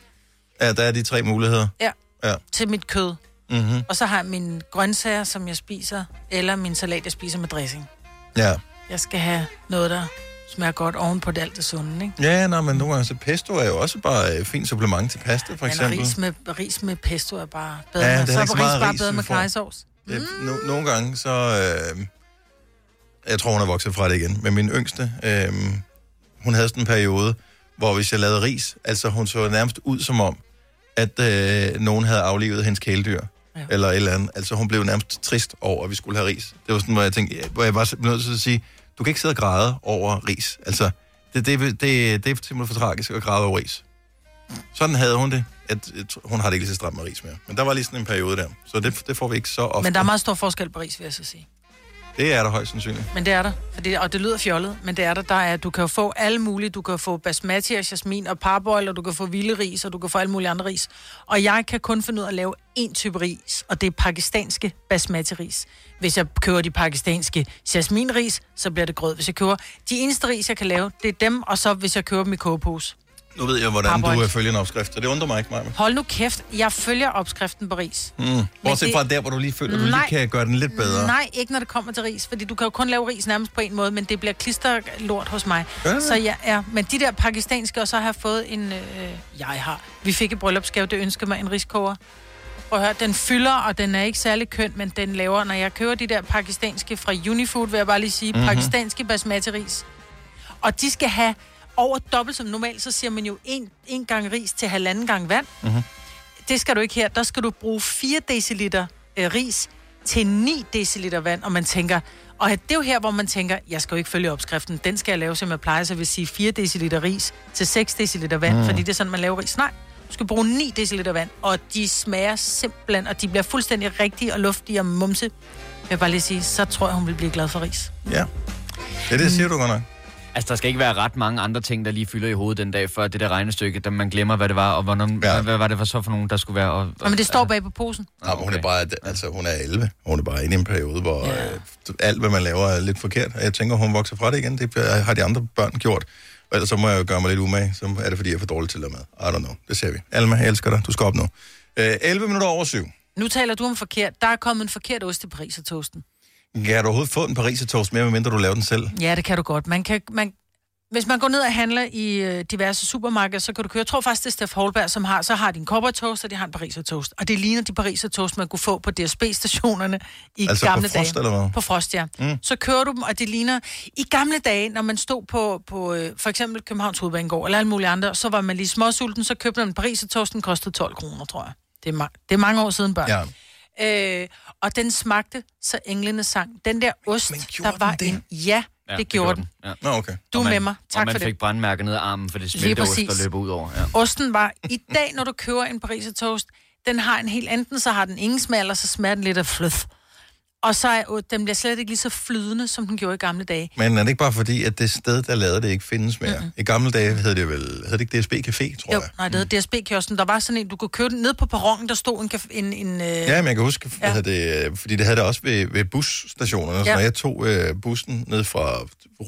Ja, der er de tre muligheder. Ja. Ja. Til mit kød. Mm-hmm. Og så har jeg mine grøntsager, som jeg spiser, eller min salat, jeg spiser med dressing. Ja. Jeg skal have noget, der smager godt oven på det alt det sunde, ikke? Ja, nej, men nogle gange, så pesto er jo også bare et fint supplement til pasta, for Men eksempel. ris med, ris med pesto er bare bedre. Ja, Ja, det er så ikke så ris meget bare ris, bedre med kajsovs. Ja, no, nogle gange, så... Øh, jeg tror, hun er vokset fra det igen. Men min yngste, øh, hun havde sådan en periode, hvor hvis jeg lavede ris, altså hun så nærmest ud som om, at øh, nogen havde aflivet hendes kæledyr. Ja. Ja. Eller et eller andet. Altså hun blev nærmest trist over, at vi skulle have ris. Det var sådan, hvor jeg tænkte, hvor jeg var nødt til at sige, du kan ikke sidde og græde over ris. Altså, det, det, det, det er simpelthen for tragisk at græde over ris. Sådan havde hun det. At, at, hun har det ikke lige så stramt med ris mere. Men der var lige sådan en periode der. Så det, det får vi ikke så ofte. Men der er meget stor forskel på ris, vil jeg så sige. Det er der højst sandsynligt. Men det er der. Fordi, og det lyder fjollet, men det er der. der er, du kan jo få alle mulige. Du kan få basmati og jasmin og parboil, og du kan få vilde ris, og du kan få alle mulige andre ris. Og jeg kan kun finde ud af at lave én type ris, og det er pakistanske basmati-ris. Hvis jeg køber de pakistanske jasminris, så bliver det grød. Hvis jeg køber de eneste ris, jeg kan lave, det er dem, og så hvis jeg køber dem i kogepose. Nu ved jeg, hvordan Parboil. du er følger en opskrift, så det undrer mig ikke meget. Hold nu kæft, jeg følger opskriften på ris. Mm. Bortset det- fra der, hvor du lige føler, at du lige kan gøre den lidt bedre. Nej, ikke når det kommer til ris, fordi du kan jo kun lave ris nærmest på en måde, men det bliver klisterlort hos mig. Det? Så ja, ja, men de der pakistanske, og så har jeg fået en, øh, jeg har, vi fik et bryllupsgave, det ønskede mig en riskoger. Prøv at høre, den fylder, og den er ikke særlig køn, men den laver, når jeg køber de der pakistanske fra Unifood, vil jeg bare lige sige, Mhm. mm-hmm. pakistanske basmati-ris. Og de skal have over dobbelt som normalt, så siger man jo en, en gang ris til halvanden gang vand. Mhm. Det skal du ikke her. Der skal du bruge 4 deciliter øh, ris til 9 deciliter vand, og man tænker, og det er jo her, hvor man tænker, jeg skal jo ikke følge opskriften, den skal jeg lave, som jeg plejer, så vil sige 4 deciliter ris til 6 deciliter vand, mm. fordi det er sådan, man laver ris. Nej, Du skal bruge 9 dl vand, og de smager simpelthen, og de bliver fuldstændig rigtige og luftige og mumse. Jeg vil bare lige sige, så tror jeg, hun vil blive glad for ris. Ja. Det, det siger du godt nok. Altså, der skal ikke være ret mange andre ting, der lige fylder i hovedet den dag, før det der regnestykke, da man glemmer, hvad det var, og hvornår, Ja. ja. hvad var det for så for nogen, der skulle være... Og, Og, men det står bag på posen. Nå, men hun er bare, altså hun er 11. Hun er bare inde i en periode, hvor ja. øh, alt, hvad man laver, er lidt forkert. Og jeg tænker, hun vokser fra det igen. Det har de andre børn gjort. Og ellers så må jeg jo gøre mig lidt umage. Så er det, fordi jeg er for dårlig til at mad. I don't know. Det ser vi. Alma, jeg elsker dig. Du skal op nu. Øh, 11 minutter over syv. Nu taler du om forkert. Der er kommet en forkert ost i Paris toasten. Kan du overhovedet få en parisertoast med, medmindre du laver den selv? Ja, det kan du godt. Man kan, man, hvis man går ned og handler i øh, diverse supermarkeder, så kan du køre. Jeg tror faktisk, det er Steff Holberg, som har, så har de en toast, og de har en pariser toast. Og det ligner de pariser toast, man kunne få på DSB-stationerne i Altså på gamle Frost, dage. eller hvad? På Frost, ja. Mm. Så kører du dem, og det ligner... I gamle dage, når man stod på, på øh, for eksempel Københavns Hovedbanegård, eller alle mulige andre, så var man lige småsulten, så købte man en pariser toast, den kostede 12 kroner, tror jeg. Det er, ma- det er mange år siden, børn. Ja. Øh, og den smagte, så englene sang. Den der ost, Men der var den det? en... Ja, ja det, gjorde den. Ja. Nå, okay. Du Og er man, med mig. Tak og man for det. fik brandmærker ned ad armen, for det smeltede ost, der løber ud over. Ja. Osten var, i dag, når du køber en pariser toast, den har en helt, enten så har den ingen smag, eller så smager den lidt af flød. Og så er, øh, den bliver slet ikke lige så flydende, som den gjorde i gamle dage. Men er det ikke bare fordi, at det sted, der lavede det, ikke findes mere? Mm-hmm. I gamle dage hed det vel, hed det ikke DSB Café, tror Jo, jeg? nej, det hedder DSB-kiosken. Der var sådan en, du kunne købe den ned på perronen, der stod en... en, en øh, Ja, men jeg kan huske, Ja. ja. det, øh, fordi det havde det også ved, ved busstationerne. Så Ja. når jeg tog øh, bussen ned fra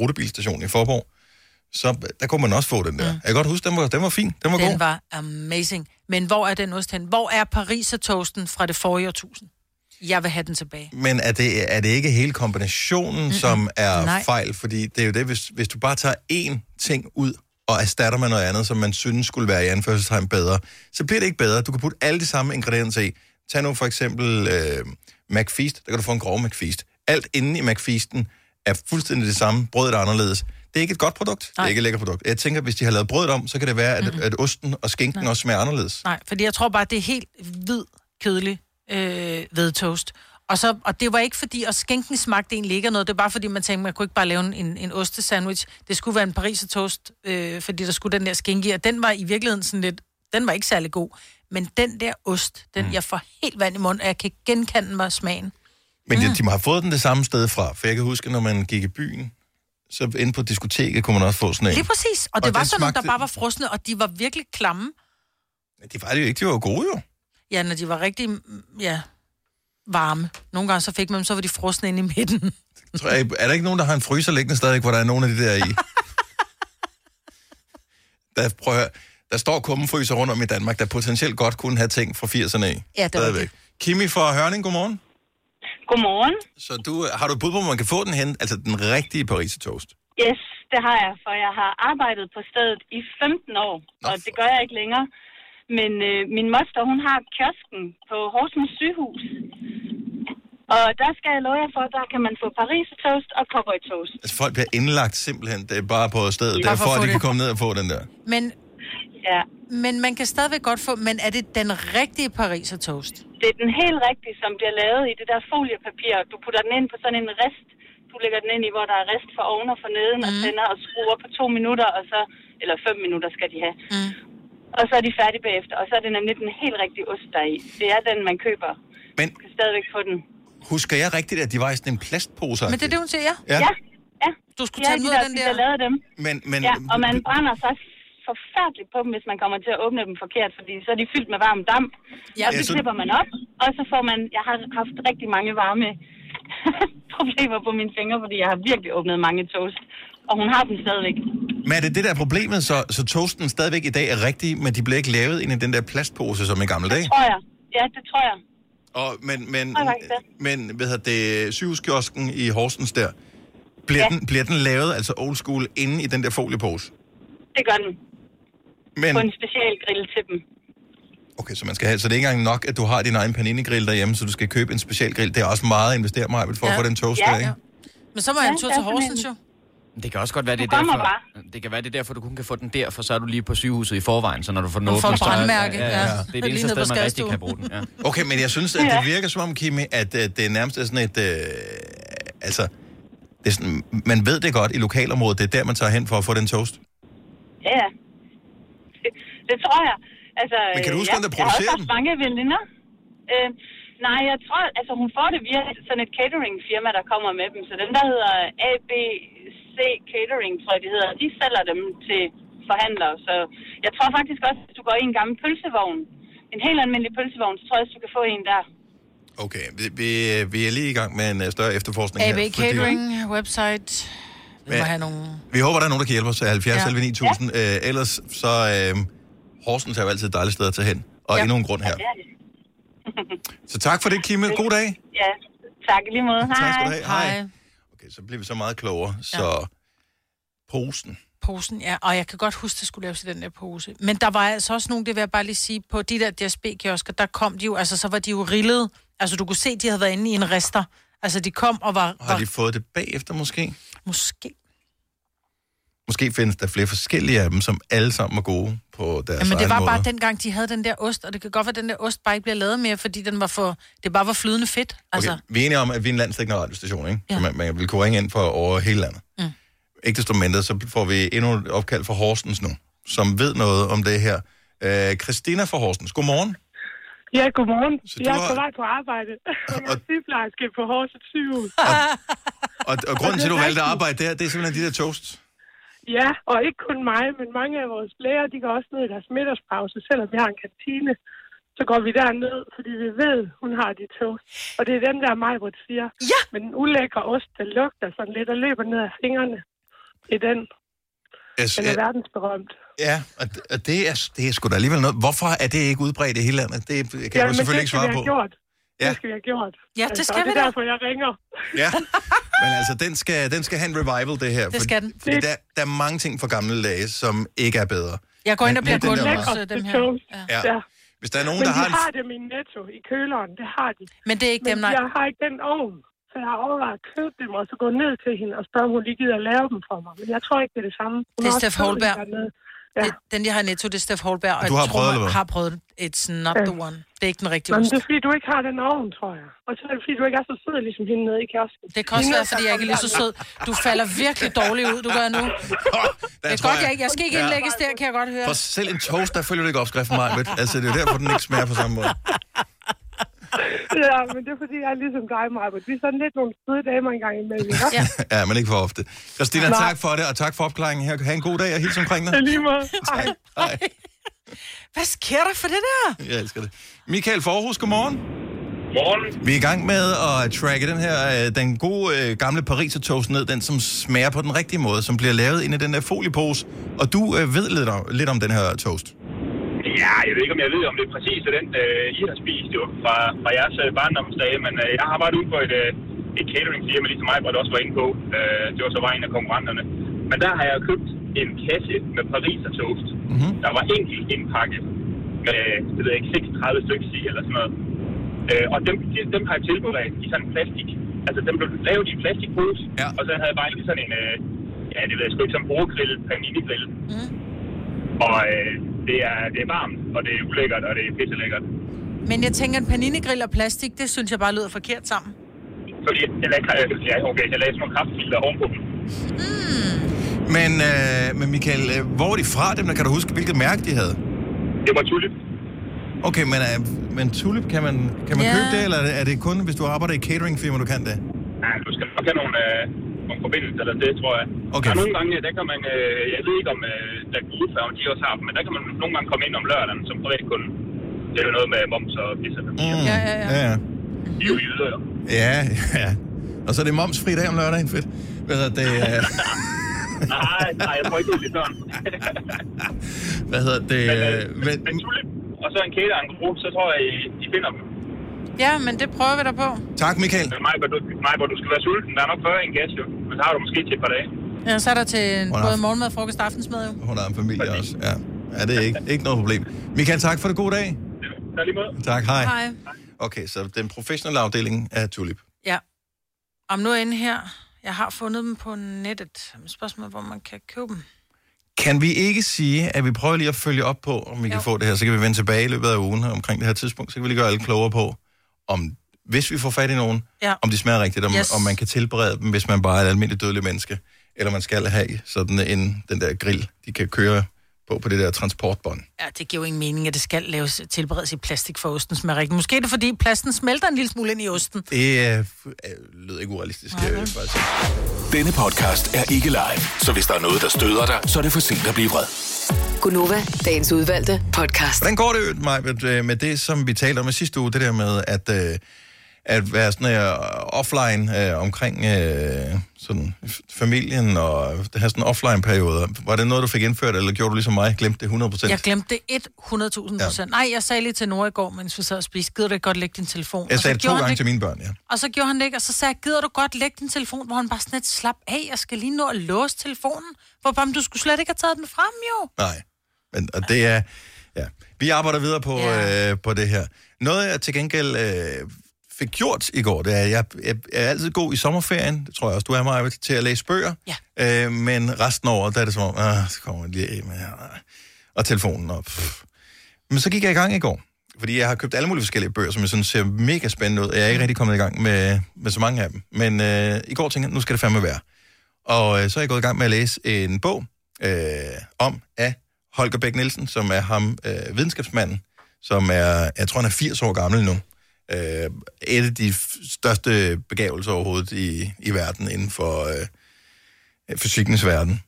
rutebilstationen i Forborg, så der kunne man også få den der. Mm. Jeg kan godt huske, den var, den var fin. Den var den god. var amazing. Men hvor er den ost hen? Hvor er pariser toasten fra det forrige årtusind? Jeg vil have den tilbage. Men er det, er det ikke hele kombinationen, Mm-mm. som er Nej. fejl? Fordi det er jo det, hvis, hvis du bare tager én ting ud og erstatter med noget andet, som man synes skulle være i anførselstegn bedre, så bliver det ikke bedre. Du kan putte alle de samme ingredienser i. Tag nu for eksempel øh, McFeast. Der kan du få en grov McFeast. Alt inde i McFeasten er fuldstændig det samme. Brødet er anderledes. Det er ikke et godt produkt. Nej. Det Nej. er ikke et lækkert produkt. Jeg tænker, hvis de har lavet brødet om, så kan det være, at, mm-hmm. at osten og skinken også smager anderledes. Nej, fordi jeg tror bare, det er helt hvid, kedelig øh, hvedetoast. Og, så, og det var ikke fordi, og skænken smagte egentlig ikke noget, det var bare fordi, man tænkte, man kunne ikke bare lave en, en ostesandwich. Det skulle være en pariser toast, øh, fordi der skulle den der skinke i, og den var i virkeligheden sådan lidt, den var ikke særlig god. Men den der ost, den mm. jeg får helt vand i munden, og jeg kan genkende mig smagen. Men de, de må have fået den det samme sted fra. For jeg kan huske, når man gik i byen, så inde på diskoteket kunne man også få sådan en. Lige præcis. Og det Og var den sådan nogle, der smagte- bare var frosne, og de var virkelig klamme. De var det jo ikke, de var jo gode jo. Ja, når de var rigtig, mm, ja, varme. Nogle gange så fik man dem, så var de frosne inde i midten. *laughs* Tror jeg, er der ikke nogen, der har en fryser liggende stadig, hvor der er nogen af de der i? *laughs* der, prøv at høre, der står kummenfryser rundt om i Danmark, der potentielt godt kunne have ting fra 80'erne i. Ja, det var Stadigvæk. Kimi fra Hørning, godmorgen. Godmorgen. Så du, har du et bud på, hvor man kan få den hen? Altså den rigtige Paris toast? Yes, det har jeg, for jeg har arbejdet på stedet i 15 år, Nå, og for- det gør jeg ikke længere. Men øh, min moster, hun har kiosken på Horsens sygehus. Og der skal jeg love jer for, der kan man få Paris toast og cowboy toast. Altså folk bliver indlagt simpelthen, det er bare på stedet. Ja, Ja, for derfor, at de det. kan komme ned og få den der. Men, Ja, men man kan stadigvæk godt få, men er det den rigtige pariser toast? det er den helt rigtige, som bliver lavet i det der foliepapir. Du putter den ind på sådan en rest. Du lægger den ind i, hvor der er rest for oven og for neden, mm. og tænder og skruer på to minutter, og så, eller fem minutter skal de have. Mm. Og så er de færdige bagefter, og så er det nemlig den helt rigtige ost, der er i. Det er den, man køber. Men Du kan stadigvæk få den. husker jeg rigtigt, at de var i sådan en plastpose? Men det er det, hun siger, ja. Ja, Ja, ja. Du skulle Ja, tage de den ud der, af den de der. der lavede dem. men, men, Ja, og man brænder sig forfærdeligt på dem, hvis man kommer til at åbne dem forkert, fordi så er de fyldt med varm damp. Ja, Ja, og ja, så så- klipper man op, og så får man... Jeg har haft rigtig mange varme *laughs* problemer på mine fingre, fordi jeg har virkelig åbnet mange toast. Og hun har dem stadigvæk. Men er det det der er problemet, så, så toasten stadigvæk i dag er rigtig, men de bliver ikke lavet ind i den der plastpose som i gamle dage? Tror jeg. Ja, det tror jeg. Og, men, men, jeg det. men hvad hedder det, sygehuskiosken i Horsens der, bliver, Ja. den, bliver den lavet, altså old school, inde i den der foliepose? Det gør den. Men, På en special grill til dem. okay, så, man skal have, så det er ikke engang nok, at du har din egen paninegrill derhjemme, så du skal købe en special grill. Det er også meget at investere mig for Ja. at få den toast Ja. der, ikke? Men så må jeg en Ja, tur til Horsens, en- jo. Det kan også godt være, det er derfor, bare. det kan være, det er derfor, du kun kan få den der, for så er du lige på sygehuset i forvejen, så når du får den åbnet, et så er- brandmærke, ja. Det er det eneste sted, man rigtig kan bruge den. Ja. Okay, men jeg synes, at det virker som om, Kimi, at uh, det er nærmest er sådan et... Uh, altså, det er sådan, man ved det godt i lokalområdet, det er der, man tager hen for at få den toast. Ja, ja. Det, det tror jeg. Altså, Men kan du huske, ja, hvem der Jeg har producerer også haft mange veninder. Øh, nej, jeg tror, altså hun får det via sådan et catering-firma, der kommer med dem. Så dem, der hedder Catering, tror jeg, de hedder, de sælger dem til forhandlere. Så jeg tror faktisk også, hvis du går i en gammel pølsevogn, en helt almindelig pølsevogn, så tror jeg også, du kan få en der. Okay, vi, vi, vi er lige i gang med en øh, større efterforskning AB her. fordi- Catering, website. Vi må Men- have nogle... Vi håber, der er nogen, der kan hjælpe os. 70 Ja. ja. 9000. Ja. Øh, ellers så... Øh, Horsens er jo altid et dejligt sted at tage hen. Og Ja. ja. endnu en grund her. Det er det. Så tak for det, Kimme. God dag. Ja, tak i lige måde. Hej. Tak skal du have. Hej. Okay, så bliver vi så meget klogere. Så posen. Posen, ja. Og jeg kan godt huske, at det skulle laves i den der pose. Men der var altså også nogle, det vil jeg bare lige sige, på de der DSB-kiosker, der kom de jo, altså så var de jo rillet. Altså du kunne se, de havde været inde i en rester. Altså de kom og var... Har var de fået det bagefter måske? Måske. Måske findes der flere forskellige af dem, som alle sammen er gode på deres Ja, men det var måde. bare dengang, de havde den der ost, og det kan godt være, at den der ost bare ikke bliver lavet mere, fordi den var for, det bare var flydende fedt. Altså, Okay, vi er enige om, at vi er en landsdækkende radiostation, ikke? Ja. Så man, man vil kunne ringe ind for over hele landet. Mm. Ikke desto mindre, så får vi endnu et opkald fra Horsens nu, som ved noget om det her. Øh, Christina fra Horsens, godmorgen. Ja, godmorgen. Så jeg er har- på vej på arbejde. *laughs* Jeg er Og- sygeplejerske på Horsens sygehus. Og, og grunden til, at du valgte at arbejde der, det er simpelthen de der toasts. Ja, og ikke kun mig, men mange af vores læger, de går også ned i deres middagspause, selvom vi har en kantine. Så går vi derned, fordi vi ved, hun har de toast. Og det er den der, Majbert siger. Ja! Men den ulækre ost, der lugter sådan lidt og løber ned af fingrene. Det er den. Jeg, Den er verdensberømt. ja, og, det- det, er, det er sgu da alligevel noget. Hvorfor er det ikke udbredt i hele landet? Det kan ja, du men selvfølgelig det ikke svare på. have gjort. Ja. Det skal vi have gjort. Ja, det skal og vi det er da. derfor, jeg ringer. Ja, *laughs* men altså, den skal, den skal have en revival, det her. Det skal den. Fordi der, der er mange ting fra gamle dage, som ikke er bedre. jeg går ind Men- og bliver men øh, dem her. Ja. Ja. Ja. Hvis der er nogen, Men der de har en... har dem i netto, i køleren. Det har de. Men det er ikke Men dem, nej. jeg har ikke den ovn. Så jeg har overvejet at købe dem, og så gå ned til hende og spørge, om hun lige gider at lave dem for mig. Men jeg tror ikke, det er det samme. Hun Det er Steff Holberg. Ja. Det, den, jeg har netto, det er Steff Holberg, og Du har jeg prøvet, tror, har prøvet det. It's not Ja. the one. Det er ikke den rigtige Men ost. det er fordi, du ikke har den ovn, tror jeg. Og så er det fordi, du ikke er så sød, ligesom hende nede i kiosken. Det kan også være, fordi jeg ikke er lige så sød. Du falder virkelig dårligt ud, du gør nu. *laughs* Det er tror godt, jeg ikke. Jeg skal ikke Ja. indlægges der, kan jeg godt høre. For selv en toast, der følger du ikke opskriften mig, ved. Altså, det er derfor, den ikke smager på samme måde. *laughs* *laughs* Ja, men det er fordi, jeg er ligesom dig, Maja. Vi er sådan lidt nogle søde damer engang imellem. ikke? Ja. *laughs* Ja, men ikke for ofte. Christina, Nej. tak for det, og tak for opklaringen her. Ha' en god dag, og hils omkring dig. Det lige måde. *laughs* Hej. Hej. Hvad sker der for det der? Jeg elsker det. Michael Forhus, godmorgen. Morgen. Vi er i gang med at tracke den her, øh, den gode øh, gamle Pariser toast ned, den som smager på den rigtige måde, som bliver lavet ind i den der foliepose. Og du øh, ved lidt om, lidt om den her toast. Ja, jeg ved ikke, om jeg ved, om det er præcis er den, øh, I har spist jo fra, fra jeres øh, barndomsdage, men øh, jeg har arbejdet ude på et, øh, et catering-firma, ligesom mig, hvor det også var inde på. Øh, det var så bare en af konkurrenterne. Men der har jeg købt en kasse med Pariser toast. Mm-hmm. Der var enkelt indpakket med, det ved jeg ikke, 36 stykker i eller sådan noget. Øh, og dem, de, dem har jeg tilberedt i sådan en plastik. Altså, dem blev lavet i en plastikpose, Ja. og så havde jeg bare lige sådan en, øh, ja, det ved jeg sgu ikke, sådan en brugergrill, panini-grill. Mm. Og øh, det, er, det er varmt, og det er ulækkert, og det er pisselækkert. Men jeg tænker, en paninegrill og plastik, det synes jeg bare lyder forkert sammen. Fordi jeg lagde, ja, okay, jeg lagde sådan nogle kraftfilter ovenpå dem. Men, øh, men Michael, øh, hvor er de fra dem? Kan du huske, hvilket mærke de havde? Det var tulip. Okay, men, øh, men tulip, kan man, kan man Ja. købe det, eller er det- kun, hvis du arbejder i cateringfirma, du kan det? Ja, du skal nok have nogle, øh, nogle forbindelser eller det, tror jeg. Okay. Og nogle gange, der kan man, øh, jeg ved ikke om øh, der er udfærgen, de også har dem, men der kan man nogle gange komme ind om lørdagen som privatkunde. Det er jo noget med moms og pisse. Mm. Ja, ja, ja. ja. De er jo jyder, jo. Ja, ja. Og så er det momsfri dag om lørdagen, fedt. Hvad hedder det? øh, *laughs* Nej, nej, jeg tror ikke, det er sådan. Hvad hedder det? men, øh, øh, men, men tulip, og så en kæde og en gruppe, så tror jeg, I, I finder dem. Ja, men det prøver vi da på. Tak, Michael. Men mig, hvor du, mig, hvor du skal være sulten. Der er nok 40 i en gas, jo. Men så har du måske til et par dage. Ja, så er der til en, Hun har- både morgenmad, frokost og aftensmad jo. Hun har en familie også. Ja, ja det er ikke, ikke noget problem. Michael, tak for det gode dag. Er lige måde. Tak, hej. Hej. Okay, så den professionelle afdeling af Tulip. Ja. Om nu inde her, jeg har fundet dem på nettet. Spørgsmålet, hvor man kan købe dem. Kan vi ikke sige, at vi prøver lige at følge op på, om vi kan Jo. få det her, så kan vi vende tilbage i løbet af ugen omkring det her tidspunkt, så kan vi lige gøre alle klogere på, om hvis vi får fat i nogen, Ja. om de smager rigtigt, om, Yes. om man kan tilberede dem, hvis man bare er et almindeligt dødeligt menneske, eller man skal have sådan en, den der grill, de kan køre på, på det der transportbånd. Ja, det giver jo ingen mening, at det skal laves tilberedes i plastik for osten smager. Måske er det, fordi plasten smelter en lille smule ind i osten. Det øh, øh, lyder ikke urealistisk, vil bare sige. Denne podcast er ikke live, så hvis der er noget, der støder dig, så er det for sent at blive vred. Gunova, dagens udvalgte podcast. Hvordan går det Maj, med, med det, som vi talte om i sidste uge, det der med at, øh, at være sådan her offline øh, omkring øh, sådan familien og det her sådan offline-perioder. Var det noget, du fik indført, eller gjorde du ligesom mig, glemte det 100%? Jeg glemte det 100.000 procent. Ja. Nej, jeg sagde lige til Nora i går, mens vi sad og spiste, gider du ikke godt lægge din telefon? Jeg Og sagde det to gange det- til mine børn, ja. Og så gjorde han det ikke, og så sagde jeg, gider du godt lægge din telefon, hvor han bare sådan lidt slap af, jeg skal lige nå at låse telefonen. Hvor bare, "Men du skulle slet ikke have taget den frem, jo. Nej, men og det er... Ja. Vi arbejder videre på, ja. øh, på det her. Noget, jeg til gengæld øh, fik gjort i går, det er, jeg, jeg er altid god i sommerferien, det tror jeg også, du er mig, til at læse bøger. Ja. Øh, men resten af året, der er det som om, ah, så kommer jeg lige med her, og telefonen op. Men så gik jeg i gang i går, fordi jeg har købt alle mulige forskellige bøger, som jeg synes ser mega spændende ud. Jeg er ikke rigtig kommet i gang med, med så mange af dem. Men øh, i går tænkte jeg, nu skal det fandme være. Og øh, så er jeg gået i gang med at læse en bog øh, om af Holger Bæk Nielsen, som er ham øh, videnskabsmanden, som er, jeg tror han er 80 år gammel nu. Øh, et af de største begavelser overhovedet i, i verden inden for øh, fysikkens verden.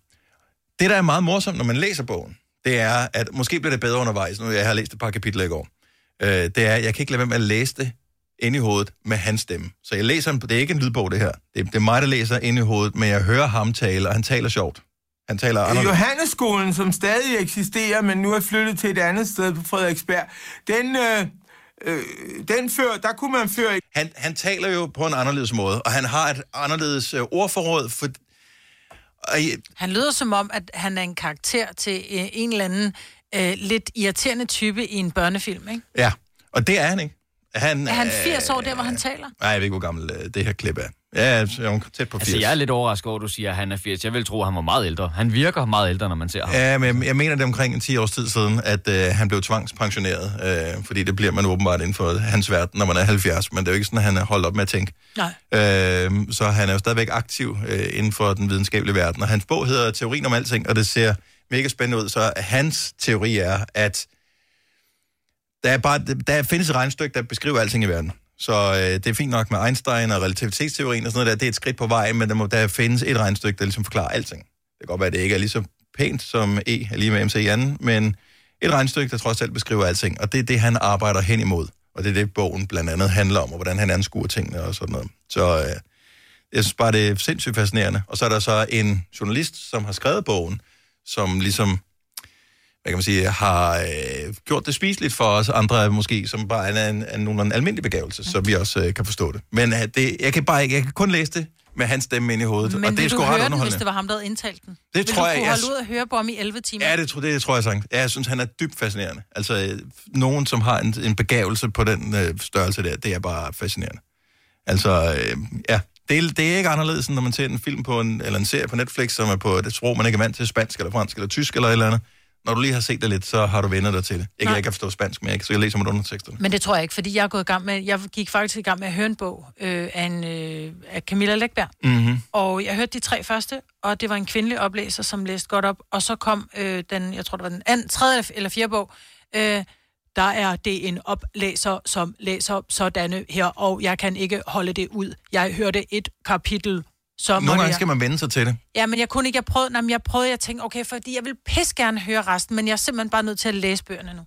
Det, der er meget morsomt, når man læser bogen, det er, at måske bliver det bedre undervejs, nu jeg har læst et par kapitler i går, øh, det er, at jeg kan ikke lade være med at læse det ind i hovedet med hans stemme. Så jeg læser, det er ikke en lydbog, det her. Det er, det er mig, der læser ind i hovedet, men jeg hører ham tale, og han taler sjovt. Han taler anderledes. Johannesskolen, som stadig eksisterer, men nu er flyttet til et andet sted på Frederiksberg, den, øh, øh, den før, der kunne man før ikke... Han, han taler jo på en anderledes måde, og han har et anderledes øh, ordforråd, for... Og, Han lyder som om, at han er en karakter til øh, en eller anden øh, lidt irriterende type i en børnefilm, ikke? ja, og det er han ikke. Han, Er han øh, 80 år der, hvor han taler? Nej, jeg ved ikke, hvor gammel øh, det her klip er. Ja, jeg er tæt på 80. Altså, jeg er lidt overrasket over, at du siger, at han er 80. Jeg vil tro, at han var meget ældre. Han virker meget ældre, når man ser ham. Ja, men jeg, jeg mener det er omkring en 10 års tid siden, at øh, han blev tvangspensioneret, øh, fordi det bliver man åbenbart inden for hans verden, når man er 70, men det er jo ikke sådan, at han er holdt op med at tænke. Nej. Øh, så han er jo stadigvæk aktiv øh, inden for den videnskabelige verden, og hans bog hedder Teorien om alting, og det ser mega spændende ud, så hans teori er, at der, er bare, der findes et regnstykke, der beskriver alting i verden. Så øh, det er fint nok med Einstein og relativitetsteorien og sådan noget der. Det er et skridt på vej, men der, må, der findes et regnstykke, der ligesom forklarer alting. Det kan godt være, at det ikke er lige så pænt som E er lige med MC i anden, men et regnstykke, der trods alt beskriver alting. Og det er det, han arbejder hen imod. Og det er det, bogen blandt andet handler om, og hvordan han anskuer tingene og sådan noget. Så øh, jeg synes bare, det er sindssygt fascinerende. Og så er der så en journalist, som har skrevet bogen, som ligesom hvad kan man sige, har øh, gjort det spiseligt for os andre, måske, som bare er en, en, en almindelig begævelse, så vi også øh, kan forstå det. Men øh, det, jeg kan bare ikke, jeg kan kun læse det med hans stemme ind i hovedet, Men og det er sgu ret høre den, hvis underholdende. det var ham, der havde indtalt den? Det vil tror du jeg, kunne jeg- holde ud og høre på ham i 11 timer? Ja, det, tror, det tror jeg sagtens. Ja, jeg synes, han er dybt fascinerende. Altså, øh, nogen, som har en, en begævelse på den øh, størrelse der, det er bare fascinerende. Altså, øh, ja, det er, det er ikke anderledes, end når man ser en film på en, eller en serie på Netflix, som er på et sprog, man ikke er vant til, spansk eller fransk eller tysk eller et eller andet. Når du lige har set det lidt, så har du vendt dig til det. Ikke, Nej. jeg ikke kan forstå spansk, men jeg så jeg læser mig underteksterne. Men det tror jeg ikke, fordi jeg er gået i gang med, jeg gik faktisk i gang med at høre en bog øh, af, en, øh, af Camilla Lækberg. Mm-hmm. Og jeg hørte de tre første, og det var en kvindelig oplæser, som læste godt op. Og så kom øh, den, jeg tror det var den anden, tredje eller fjerde bog, øh, der er det en oplæser, som læser sådanne her, og jeg kan ikke holde det ud. Jeg hørte et kapitel, så Nogle gange jeg... skal man vende sig til det. Ja, men jeg kunne ikke, jeg prøvede, nej, men jeg prøvede, jeg tænkte, okay, fordi jeg vil pisse gerne høre resten, men jeg er simpelthen bare nødt til at læse bøgerne nu.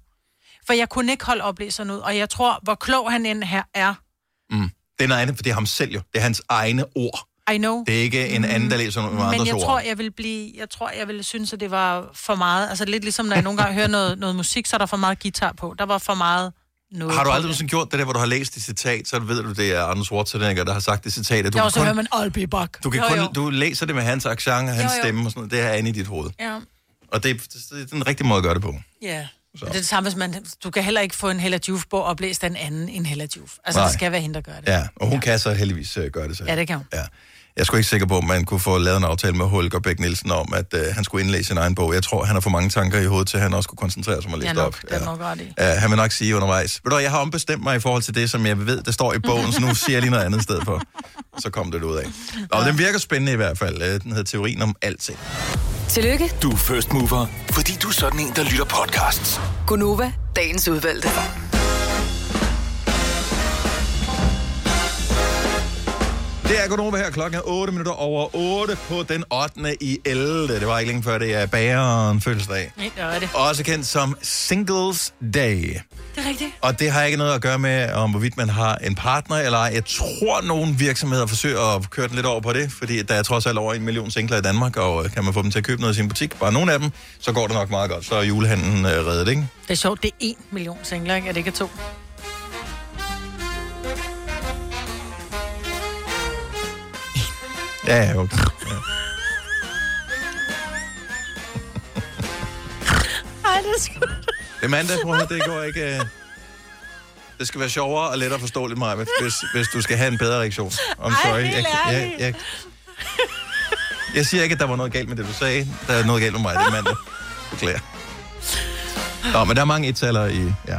For jeg kunne ikke holde oplæseren ud, og jeg tror, hvor klog han end her er, Mm. Det er noget andet, for det er ham selv jo. Det er hans egne ord. I know. Det er ikke en anden, der læser nogle Men andres jeg ord. tror, jeg vil blive, jeg tror, jeg ville synes, at det var for meget. Altså lidt ligesom, når jeg nogle gange hører noget, noget musik, så er der for meget guitar på. Der var for meget noget Har du aldrig nogensinde gjort det der, hvor du har læst et citat, så ved du, det er Anders Schwarzenegger, der har sagt det citat. At du Ja, og så kun, hører man be back. Du, kan Jo, kun, jo. du læser det med hans accent og hans Jo, jo. stemme og sådan noget. Det er inde i dit hoved. Ja. Og det, er- det, det er den rigtige måde at gøre det på. Ja. Det er det samme, hvis man... Du kan heller ikke få en Hella Juf-bog oplæst af en anden end Hella Juf. Altså, Nej. det skal være hende, der gør det. Ja, og hun kan så heldigvis uh, gøre det selv. Ja, det kan hun. Ja. Jeg er sgu ikke sikker på, om man kunne få lavet en aftale med Holger Bæk Nielsen om, at uh, han skulle indlæse sin egen bog. Jeg tror, han har for mange tanker i hovedet til, at han også kunne koncentrere sig om at læse Ja, det nok, op. det er nok ret i. Ja, han vil nok sige undervejs. Ved du, jeg har ombestemt mig i forhold til det, som jeg ved, der står i bogen, så nu siger jeg lige noget andet i stedet for. Så kom det ud af. Og den virker spændende i hvert fald. Øh, Den hedder Teorien om alting. Tillykke, Du er first mover, fordi du er sådan en, der lytter podcasts. Gunova, dagens udvalgte. Det er Gunova her. Klokken er 8 minutter over 8 på den 8. i 11. Det var ikke længe før, det er bageren fødselsdag. Nej, det er det. Også kendt som Singles Day. Det er rigtigt. Og det har ikke noget at gøre med, om hvorvidt man har en partner eller ej. Jeg tror, nogle virksomheder forsøger at køre den lidt over på det, fordi der er trods alt over en million singler i Danmark, og øh, kan man få dem til at købe noget i sin butik, bare nogle af dem, så går det nok meget godt. Så er julehandlen øh, reddet, ikke? Det er sjovt, det er en million singler, ikke? Er det ikke to? Ja, ja, okay. Ej, det er sgu... Det er mandag, høre, det går ikke... øh. Det skal være sjovere og lettere forståeligt, Maja, hvis, hvis du skal have en bedre reaktion. I'm Ej, sorry. jeg, jeg, jeg, jeg siger ikke, at der var noget galt med det, du sagde. Der er noget galt med mig, det er mandag. Beklager. Nå, men der er mange ettaler i... Ja.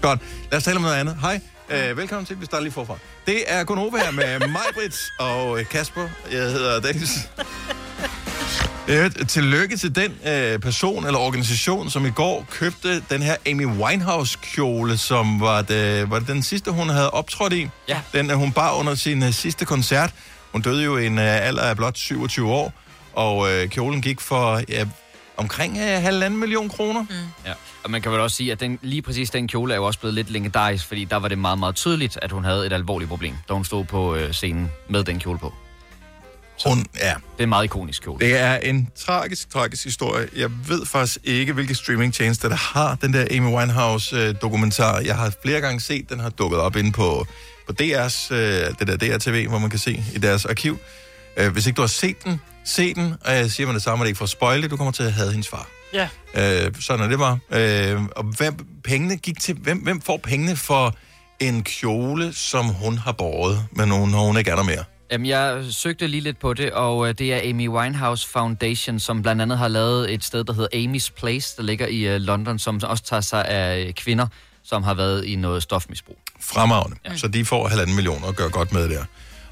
Godt. Lad os tale om noget andet. Hej. Uh, velkommen til, vi starter lige forfra. Det er Gunova her med *laughs* mig, Britt og øh, Kasper. Jeg hedder Dennis. Øh, tillykke til den øh, person eller organisation, som i går købte den her Amy Winehouse-kjole, som var det, var det den sidste, hun havde optrådt i. Ja. Den, øh, hun bar under sin øh, sidste koncert. Hun døde jo i en øh, alder af blot 27 år, og øh, kjolen gik for ja, omkring øh, halvanden million kroner. Mm. Ja. Og man kan vel også sige, at den, lige præcis den kjole er jo også blevet lidt legendarisk, fordi der var det meget, meget tydeligt, at hun havde et alvorligt problem, da hun stod på øh, scenen med den kjole på. Hun, ja, Det er en meget ikonisk kjole. Det er en tragisk, tragisk historie. Jeg ved faktisk ikke, hvilke streamingtjenester, der har den der Amy Winehouse-dokumentar. Jeg har flere gange set, den har dukket op inde på, på DR's, øh, det der DR-TV, hvor man kan se i deres arkiv. Øh, hvis ikke du har set den, se den, og jeg siger man det samme, at det ikke for at spoil det, du kommer til at have hendes far. Ja. Øh, sådan er det var. Øh, og hvem, pengene gik til, hvem, hvem får pengene for en kjole, som hun har båret, men hun, når hun ikke er der mere? Jamen, jeg søgte lige lidt på det, og øh, det er Amy Winehouse Foundation, som blandt andet har lavet et sted, der hedder Amy's Place, der ligger i øh, London, som også tager sig af øh, kvinder, som har været i noget stofmisbrug. Fremragende. Ja. Så de får halvanden millioner og gør godt med der.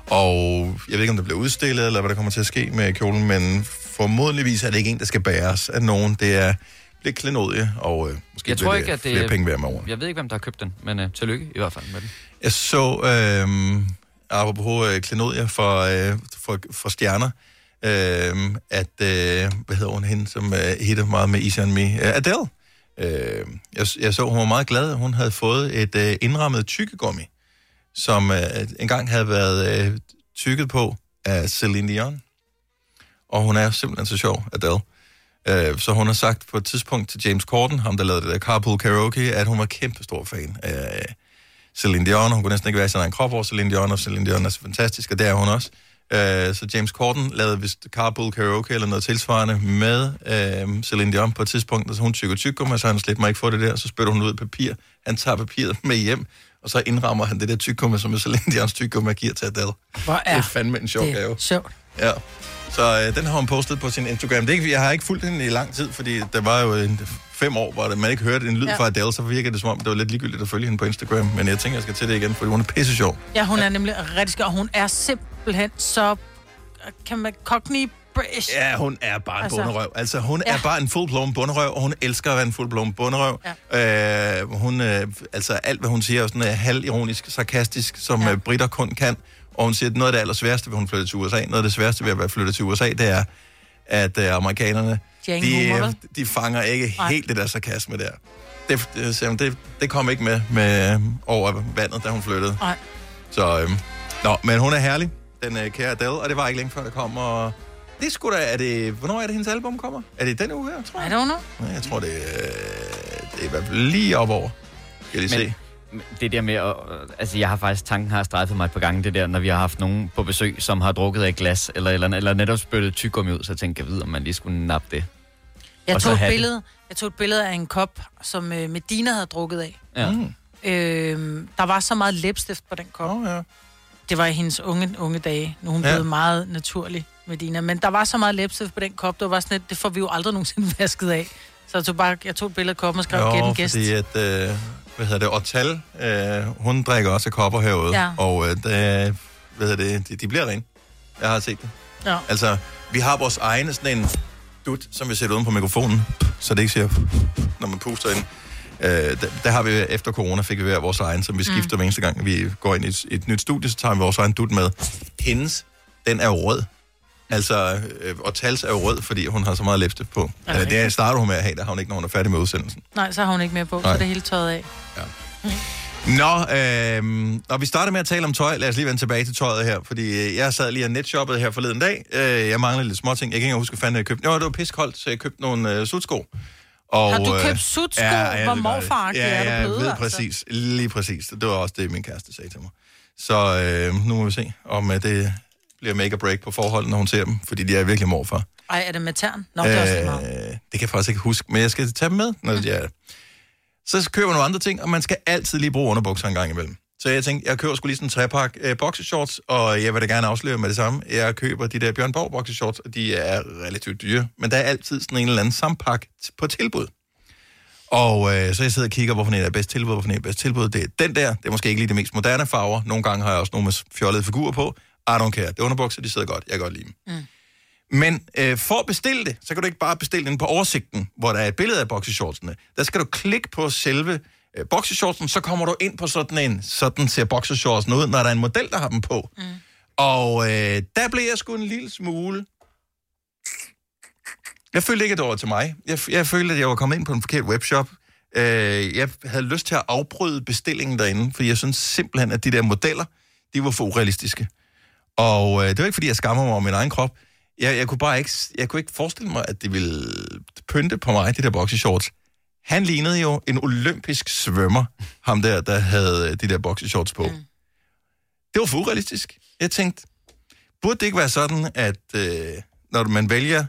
Og jeg ved ikke, om det bliver udstillet, eller hvad der kommer til at ske med kjolen, men formodentligvis er det ikke en, der skal bæres af nogen. Det er lidt klenodie, og øh, måske Jeg tror det ikke, at det... flere penge værd med over. Jeg ved ikke, hvem der har købt den, men øh, tillykke i hvert fald med den. Jeg så, øh, apropos øh, klenodier for, øh, for, for stjerner, øh, at, øh, hvad hedder hun hende, som øh, hitter meget med Easy on Me? Øh, Adele. Øh, jeg, jeg så, hun var meget glad, hun havde fået et øh, indrammet tykkegummi, som øh, engang havde været øh, tykket på af Celine Dion. Og hun er simpelthen så sjov, Adele. Øh, så hun har sagt på et tidspunkt til James Corden, ham der lavede det der Carpool Karaoke, at hun var kæmpe stor fan af øh, Celine Dion. Hun kunne næsten ikke være i sin egen krop over Celine Dion, og Celine Dion er så fantastisk, og det er hun også. Øh, så James Corden lavede vist Carpool Karaoke eller noget tilsvarende med øh, Celine Dion på et tidspunkt, og så hun tykker tykker, så han slet mig ikke få det der, så spytter hun ud papir. Han tager papiret med hjem, og så indrammer han det der tykker, som er Celine Dions og giver til Adele. Hvor Det er er fandme en sjov det gave. sjovt. Ja. Så øh, den har hun postet på sin Instagram. Det er ikke, jeg har ikke fulgt hende i lang tid, fordi der var jo en, fem år, hvor man ikke hørte en lyd Ja. ja. fra Adele, så virker det som om, det var lidt ligegyldigt at følge hende på Instagram. Men jeg tænker, jeg skal til det igen, fordi hun er pisse sjov. Ja, hun er nemlig rigtig skør, og hun er simpelthen så... Kan man... Cockney British. Ja, hun er bare en Altså- bunderøv. Altså, hun Ja. er bare en fuldblom bunderøv, og hun elsker at være en fuldblom bunderøv. Ja. Øh, hun, øh, altså, alt, hvad hun siger, er sådan uh, halvironisk, sarkastisk, som Ja. ja. britter kun kan. Og hun siger, at noget af det allersværeste ved, hun flytte til USA, noget af det sværeste ved at være flyttet til USA, det er, at uh, amerikanerne, Jane de, humor, øh, de fanger ikke Nej. helt det der sarkasme der. Det, det, hun, det, det kom ikke med, med øh, over vandet, da hun flyttede. Nej. Så, øhm, nå, men hun er herlig, den øh, kære Adele, og det var ikke længe før, der kommer... Det er sgu da, er det, hvornår er det, hendes album kommer? Er det den uge her, tror I jeg? don't know. Nej, jeg tror, det, øh, det er i hvert fald lige op over. Skal jeg lige se. Men det der med, at, altså jeg har faktisk, tanken har strejfet mig et par gange, det der, når vi har haft nogen på besøg, som har drukket af et glas, eller, eller, eller netop spyttet tyggegummi ud, så tænkte jeg, ved, om man lige skulle nappe det. Jeg Og så tog, et have det. billede, jeg tog et billede af en kop, som øh, Medina havde drukket af. Ja. Mm. Øh, der var så meget læbstift på den kop. Oh, ja. Det var i hendes unge, unge dage. Nu er hun Ja. blevet meget naturlig, Medina. Men der var så meget læbstift på den kop, det var sådan lidt, det får vi jo aldrig nogensinde *laughs* vasket af. Så jeg tog, bare, jeg tog et billede af koppen og skrev, Jo, en gæst. fordi at, øh, hvad hedder det, Ortal, øh, hun drikker også af kopper herude, Ja. og øh, det, hvad hedder det, de, de bliver rene. Jeg har set det. Ja. Altså, vi har vores egne sådan en, dut, som vi sætter uden på mikrofonen, så det ikke siger, når man puster ind. Øh, der, der har vi efter corona fik vi hver vores egen, som vi skifter mm. hver eneste gang, vi går ind i et, et nyt studie, så tager vi vores egen dut med. Hendes, den er rød. Altså, øh, og Tals er jo rød, fordi hun har så meget læbstift på. Er Eller det starter hun med at have, der har hun ikke, når hun er færdig med udsendelsen. Nej, så har hun ikke mere på, Nej. så det er helt tøjet af. Nå, øh, når vi starter med at tale om tøj, lad os lige vende tilbage til tøjet her, fordi øh, jeg sad lige og netshoppede her forleden dag. Øh, jeg manglede lidt småting. Jeg kan ikke engang huske, hvad fanden jeg købte. Jo, det var piskoldt, så jeg købte nogle øh, sutsko. Og, Har du øh, købt sutsko? Hvor det gør jeg. morfaragtig ja, er du ja, blevet, ved altså? præcis. Lige præcis. Det var også det, min kæreste sagde til mig. Så øh, nu må vi se, om det bliver make or break på forholdet, når hun ser dem, fordi de er virkelig morfar. Ej, er det med tern? Nå, det er også lige meget. Øh, det kan jeg faktisk ikke huske, men jeg skal tage dem med, når de er Så køber man nogle andre ting, og man skal altid lige bruge underbukser en gang imellem. Så jeg tænkte, jeg køber skulle lige sådan en trepak øh, boxershorts, og jeg vil da gerne afsløre med det samme. Jeg køber de der Bjørn Borg boxershorts, og de er relativt dyre, men der er altid sådan en eller anden sampak på tilbud. Og øh, så jeg sidder og kigger, hvorfor en er bedst tilbud, hvorfor en er bedst tilbud. Det er den der, det er måske ikke lige de mest moderne farver. Nogle gange har jeg også nogle med fjollede figurer på. I don't care. Det er underbukser, de sidder godt. Jeg kan godt lide dem. Mm. Men øh, for at bestille det, så kan du ikke bare bestille den på oversigten, hvor der er et billede af boxershortsene. Der skal du klikke på selve øh, boxershortsen, så kommer du ind på sådan en, sådan ser boxershortsen ud, når der er en model, der har dem på. Mm. Og øh, der blev jeg sgu en lille smule... Jeg følte ikke, at det var til mig. Jeg, jeg følte, at jeg var kommet ind på en forkert webshop. Øh, jeg havde lyst til at afbryde bestillingen derinde, fordi jeg synes simpelthen, at de der modeller, de var for urealistiske. Og øh, det var ikke, fordi jeg skammer mig om min egen krop. Jeg, jeg kunne bare ikke, jeg kunne ikke forestille mig, at det ville pynte på mig, de der boxershorts. Han lignede jo en olympisk svømmer, ham der, der havde øh, de der boxershorts på. Mm. Det var for urealistisk. Jeg tænkte, burde det ikke være sådan, at øh, når man vælger,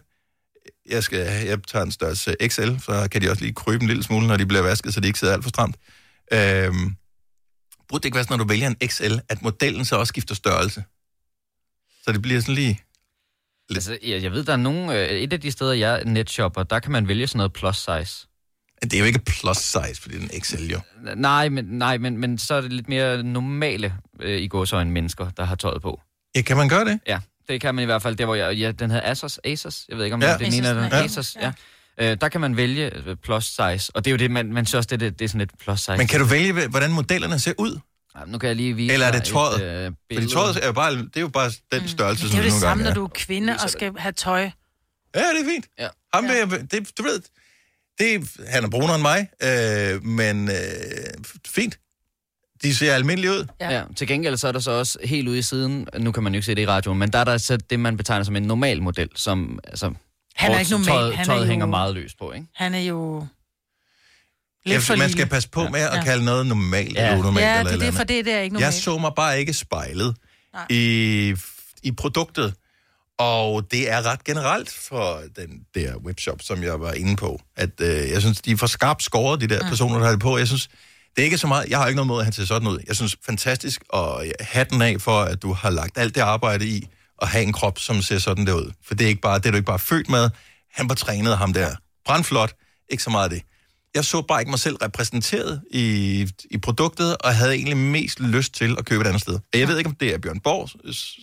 jeg, skal, jeg tager en størrelse XL, så kan de også lige krybe en lille smule, når de bliver vasket, så de ikke sidder alt for stramt. Øh, burde det ikke være sådan, når du vælger en XL, at modellen så også skifter størrelse? Så det bliver sådan lige... Altså, jeg, jeg ved, der er nogle... Øh, et af de steder, jeg netshopper, der kan man vælge sådan noget plus size. Det er jo ikke plus size, fordi den er XL jo. Nej, men, nej, men, men så er det lidt mere normale øh, i gåsøjne mennesker, der har tøjet på. Ja, kan man gøre det? Ja, det kan man i hvert fald. Der, hvor jeg, ja, den hedder Asos, Asos. Jeg ved ikke, om Ja. ja. det er den ene af den. ja. Asos, ja. Øh, der kan man vælge øh, plus size, og det er jo det, man, man synes også, det, det, det er sådan lidt plus size. Men kan du vælge, hvordan modellerne ser ud? Ja, nu kan jeg lige vise Eller er det tøjet? Et, øh, Fordi tøjet er jo bare, det er jo bare den størrelse, Det er jo det samme, når du er kvinde og skal have tøj. Ja, det er fint. Ja. Ham ja. det, du ved, det, han er brunere end mig, øh, men øh, fint. De ser almindelige ud. Ja. ja. Til gengæld så er der så også helt ude i siden, nu kan man jo ikke se det i radioen, men der er der så det, man betegner som en normal model, som altså, Han er ikke normal. Tøjet, Han er tøjet jo- hænger meget løst på, ikke? Han er jo... Lidt for man skal passe på med at Ja. kalde noget normalt Ja. eller unormalt. Ja, eller det er et det, eller for det, det er ikke Jeg normalt. så mig bare ikke spejlet Nej. i, i produktet. Og det er ret generelt for den der webshop, som jeg var inde på. At øh, jeg synes, de er for skarpt skåret, de der personer, der har det på. Jeg synes, det er ikke så meget... Jeg har ikke noget mod at have til sådan ud. Jeg synes, fantastisk at hatten af for, at du har lagt alt det arbejde i at have en krop, som ser sådan der ud. For det er, ikke bare, det er du ikke bare født med. Han var trænet ham der. Brandflot. Ikke så meget af det. Jeg så bare ikke mig selv repræsenteret i, i produktet, og havde egentlig mest lyst til at købe et andet sted. Jeg ved ikke, om det er Bjørn Borg,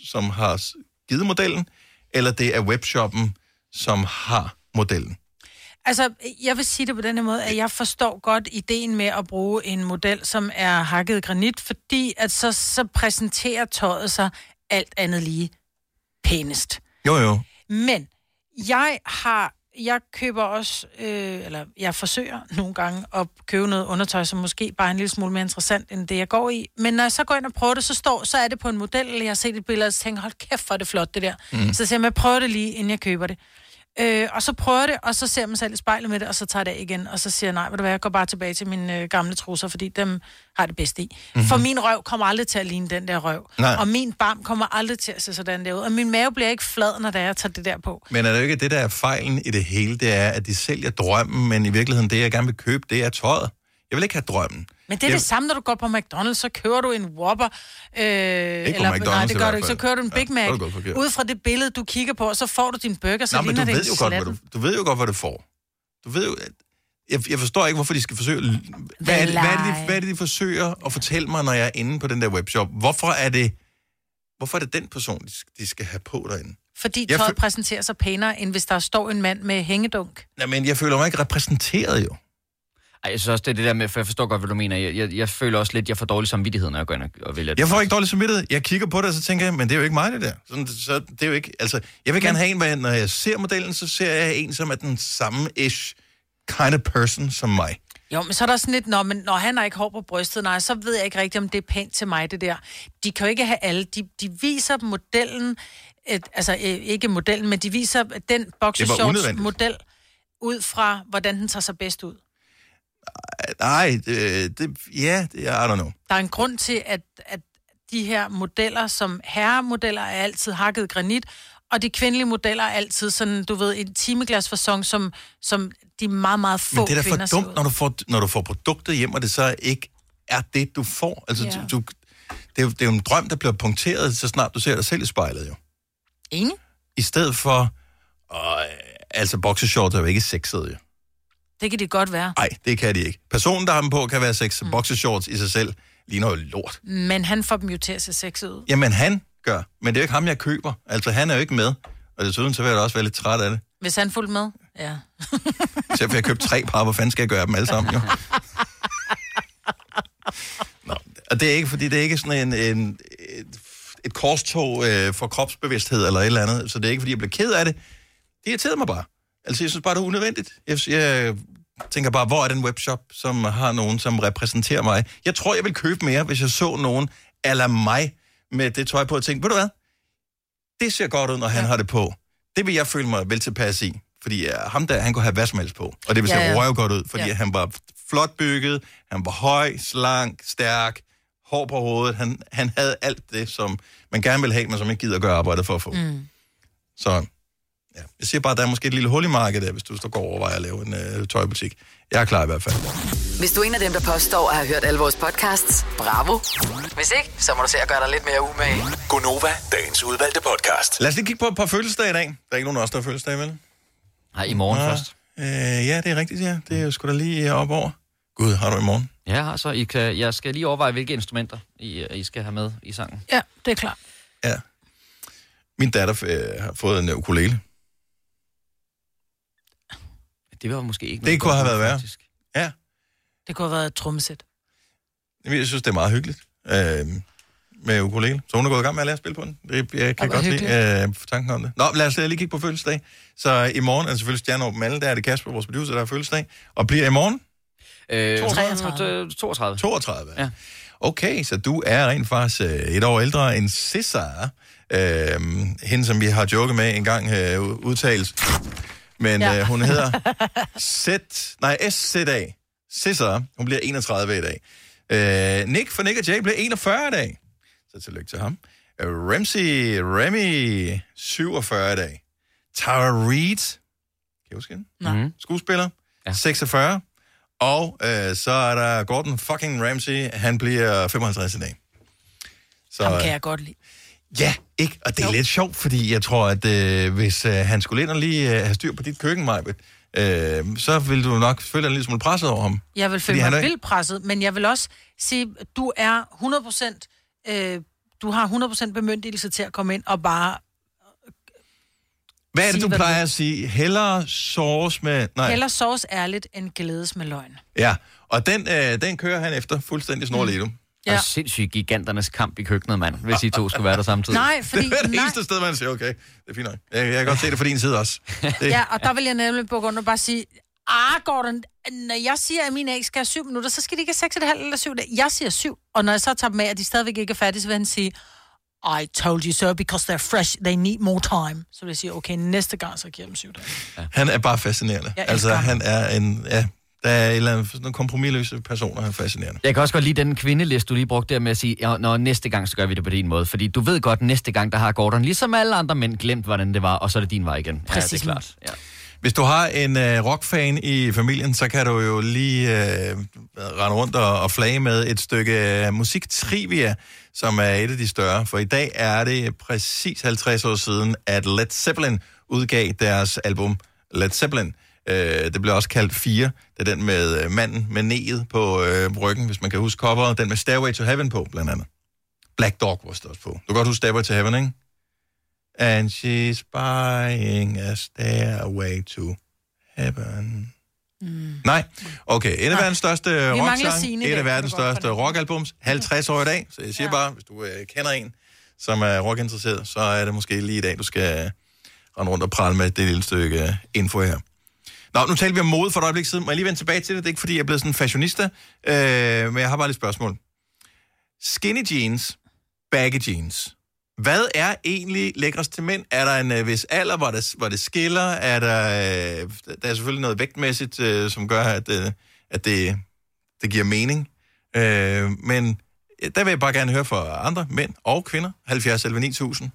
som har givet modellen, eller det er webshoppen, som har modellen. Altså, jeg vil sige det på denne måde, at jeg forstår godt ideen med at bruge en model, som er hakket granit, fordi at så, så præsenterer tøjet sig alt andet lige pænest. Jo, jo. Men jeg har, jeg køber også, øh, eller jeg forsøger nogle gange at købe noget undertøj, som måske bare er en lille smule mere interessant, end det jeg går i. Men når jeg så går ind og prøver det, så står, så er det på en model, eller jeg har set et billede, og så tænker, hold kæft, hvor er det flot, det der. Mm. Så siger jeg, prøver det lige, inden jeg køber det. Øh, og så prøver det, og så ser man selv i spejlet med det, og så tager jeg det af igen, og så siger jeg, nej, ved du hvad, jeg går bare tilbage til mine øh, gamle trusser, fordi dem har det bedst i. Mm-hmm. For min røv kommer aldrig til at ligne den der røv. Nej. Og min barm kommer aldrig til at se sådan der ud. Og min mave bliver ikke flad, når det er, jeg tager det der på. Men er det jo ikke det, der er fejlen i det hele, det er, at de sælger drømmen, men i virkeligheden, det jeg gerne vil købe, det er tøjet. Jeg vil ikke have drømmen. Men det er jeg, det samme, når du går på McDonald's, så køber du en Whopper. Øh, eller, nej, McDonald's i det gør du ikke. Så kører du en Big Mac. Ud fra det billede, du kigger på, så får du din burger, så Nå, men du ligner det ved, jo godt, hvad du, du ved jo godt, hvad du får. Du ved jo... Jeg, jeg forstår ikke, hvorfor de skal forsøge... Hvad er, det, hvad, er det, de, hvad er det, de forsøger at fortælle mig, når jeg er inde på den der webshop? Hvorfor er det hvorfor er det den person, de skal, de skal have på derinde? Fordi Jeg tøjet præsenterer sig pænere, end hvis der står en mand med hængedunk. Nej, men jeg føler mig ikke repræsenteret jo. Ej, jeg synes også, det er det der med, for jeg forstår godt, hvad du mener. Jeg, jeg, jeg føler også lidt, at jeg får dårlig samvittighed, når jeg går ind og, og vælger det. Jeg får ikke dårlig samvittighed. Jeg kigger på det, og så tænker jeg, men det er jo ikke mig, det der. Sådan, så det er jo ikke, altså, jeg vil gerne have en, hvor jeg- når jeg ser modellen, så ser jeg en, som er den samme ish kind of person som mig. Jo, men så er der sådan lidt, når, men, når han har ikke hår på brystet, nej, så ved jeg ikke rigtigt, om det er pænt til mig, det der. De kan jo ikke have alle. De, de viser modellen, et, altså øh, ikke modellen, men de viser den boxershorts unødvendigt. model ud fra, hvordan den tager sig bedst ud. Nej, det, det, ja, det, I don't know. Der er en grund til, at, at de her modeller, som herremodeller, er altid hakket granit, og de kvindelige modeller er altid sådan, du ved, en timeglasfasong, som, som de meget, meget få Men det er da for dumt, når du, får, når du får produktet hjem, og det så ikke er det, du får. Altså, Ja. du, det, er jo, det er jo en drøm, der bliver punkteret, så snart du ser dig selv i spejlet, jo. Enig? I stedet for... Øh, altså, boxershorts er jo ikke sexet, jo. Det kan det godt være. Nej, det kan de ikke. Personen, der har dem på, kan være sex. Mm. Boxershorts i sig selv ligner jo lort. Men han får dem jo til at se sexet ud. Jamen, han gør. Men det er jo ikke ham, jeg køber. Altså, han er jo ikke med. Og desuden, så vil jeg da også være lidt træt af det. Hvis han fulgte med, ja. *laughs* Så jeg købt tre par, hvor fanden skal jeg gøre dem alle sammen, jo? Nå, og det er ikke, fordi det er ikke sådan en, en, et, et korstog øh, for kropsbevidsthed eller et eller andet, så det er ikke, fordi jeg bliver ked af det. Det irriterer mig bare. Altså, jeg synes bare, det er unødvendigt. Jeg, jeg tænker bare, hvor er den webshop, som har nogen, som repræsenterer mig? Jeg tror, jeg vil købe mere, hvis jeg så nogen ala mig med det tøj på, og tænkte, ved du hvad? Det ser godt ud, når han ja. har det på. Det vil jeg føle mig vel tilpas i. Fordi uh, ham der, han kunne have hvad som helst på. Og det vil se Ja, ja, ja. ja. godt ud, fordi Ja. han var flot bygget, han var høj, slank, stærk, hår på hovedet. Han, han havde alt det, som man gerne vil have, men som ikke gider gøre arbejdet for at få. Mm. Så ja. jeg siger bare, at der er måske et lille hul i markedet der, hvis du står og overvejer at lave en øh, tøjbutik. Jeg er klar i hvert fald. Hvis du er en af dem, der påstår at have hørt alle vores podcasts, bravo. Hvis ikke, så må du se at gøre dig lidt mere umage. Gonova, dagens udvalgte podcast. Lad os lige kigge på et par fødselsdage i dag. Der er ikke nogen af os, der har fødselsdag, vel? Nej, i morgen Ja. først. Øh, ja, det er rigtigt, ja. Det er jo sgu da lige op over. Gud, har du i morgen? Ja, så I kan, jeg skal lige overveje, hvilke instrumenter I, I skal have med i sangen. Ja, det er klart. Ja. Min datter øh, har fået en ukulele. Det var måske ikke Det noget kunne have været værre. Ja, Det kunne have været et trommesæt. jeg synes, det er meget hyggeligt øh, med ukulele. Så hun er gået i gang med at lære at spille på den. Det, jeg kan hvor godt lide øh, tanken om det. Nå, lad os øh, lige kigge på fødselsdag. Så i morgen er det selvfølgelig Stjerne Åben Alle. Der er det Kasper, vores producer, der har fødselsdag. Og bliver i morgen Øh, 33. 32. 32. Ja. Okay, så du er rent faktisk øh, et år ældre end Cesar. Øh, hende, som vi har joket med en gang øh, udtales. Men Ja. øh, hun hedder *laughs* Z, nej, SZA. Cesar. Hun bliver 31 i dag. Øh, Nick for Nick og Jay bliver 41 i dag. Så tillykke til ham. Øh, Ramsey, Remy, 47 i dag. Tara Reid, kan I huske hende? Nej. Mhm. Skuespiller, Ja. ja. 46. Og øh, så er der Gordon fucking Ramsay, han bliver 55 i dag. Så, Ham kan jeg godt lide. Ja, ikke? Og det er Jo. lidt sjovt, fordi jeg tror, at øh, hvis øh, han skulle ind og lige øh, have styr på dit køkken, Majbet, øh, så ville du nok føle dig en lille smule presset over ham. Jeg vil føle mig er- vildt presset, men jeg vil også sige, du er 100%, øh, du har 100% bemyndigelse til at komme ind og bare Hvad er det, du plejer at sige? Hellere sauce med... Nej. hellere sovs ærligt end glædes med løgn. Ja, og den, øh, den kører han efter fuldstændig snorlig. Mm. Ja. Ja. Og sindssygt giganternes kamp i køkkenet, mand, hvis I to skulle være der samtidig. Nej, *laughs* fordi... Det er det nej, eneste sted, man siger, okay, det er fint nok. Jeg, jeg kan godt se det fra din side også. Det, Ja, og der vil jeg nemlig på grund af bare sige, ah, Gordon, når jeg siger, at mine æg skal have syv minutter, så skal de ikke have 6,5 eller 7. Jeg siger syv, og når jeg så tager dem af, og de stadigvæk ikke er færdige, så vil han sige, I told you so, because they're fresh, they need more time. Så vil jeg sige, okay, næste gang, så giver jeg dem syv dage. Han er bare fascinerende. Jeg Altså, ham. han er en... Ja, der er en eller anden sådan nogle kompromilløse personer, han er fascinerende. Jeg kan også godt lide den kvindeliste, du lige brugte der med at sige, ja, når næste gang, så gør vi det på din måde. Fordi du ved godt, næste gang, der har Gordon, ligesom alle andre mænd, glemt, hvordan det var, og så er det din vej igen. Præcis. Ja, det er klart. Ja. Hvis du har en øh, rockfan i familien, så kan du jo lige øh, rende rundt og, og flage med et stykke øh, musiktrivia, som er et af de større. For i dag er det præcis 50 år siden, at Led Zeppelin udgav deres album Led Zeppelin. Øh, det blev også kaldt 4. Det er den med øh, manden med neget på øh, ryggen, hvis man kan huske coveret. Den med Stairway to Heaven på, blandt andet. Black Dog var også på. Du kan godt huske Stairway to Heaven, ikke? And she's buying a stairway to heaven. Mm. Nej. Okay, et af verdens største Signe i et af verdens største rockalbums, 50 år i dag. Så jeg siger ja. bare, hvis du øh, kender en, som er rockinteresseret, så er det måske lige i dag, du skal rende rundt og prale med det lille stykke øh, info her. Nå, nu talte vi om mode for et øjeblik siden. Må jeg lige vende tilbage til det? Det er ikke, fordi jeg er blevet sådan en fashionista, øh, men jeg har bare lidt spørgsmål. Skinny jeans, baggy jeans. Hvad er egentlig lækrest til mænd? Er der en øh, vis alder, hvor det, hvor det skiller? Er der, øh, der er selvfølgelig noget vægtmæssigt, øh, som gør, at, øh, at det, det giver mening. Øh, men der vil jeg bare gerne høre fra andre mænd og kvinder. 70 11 9000.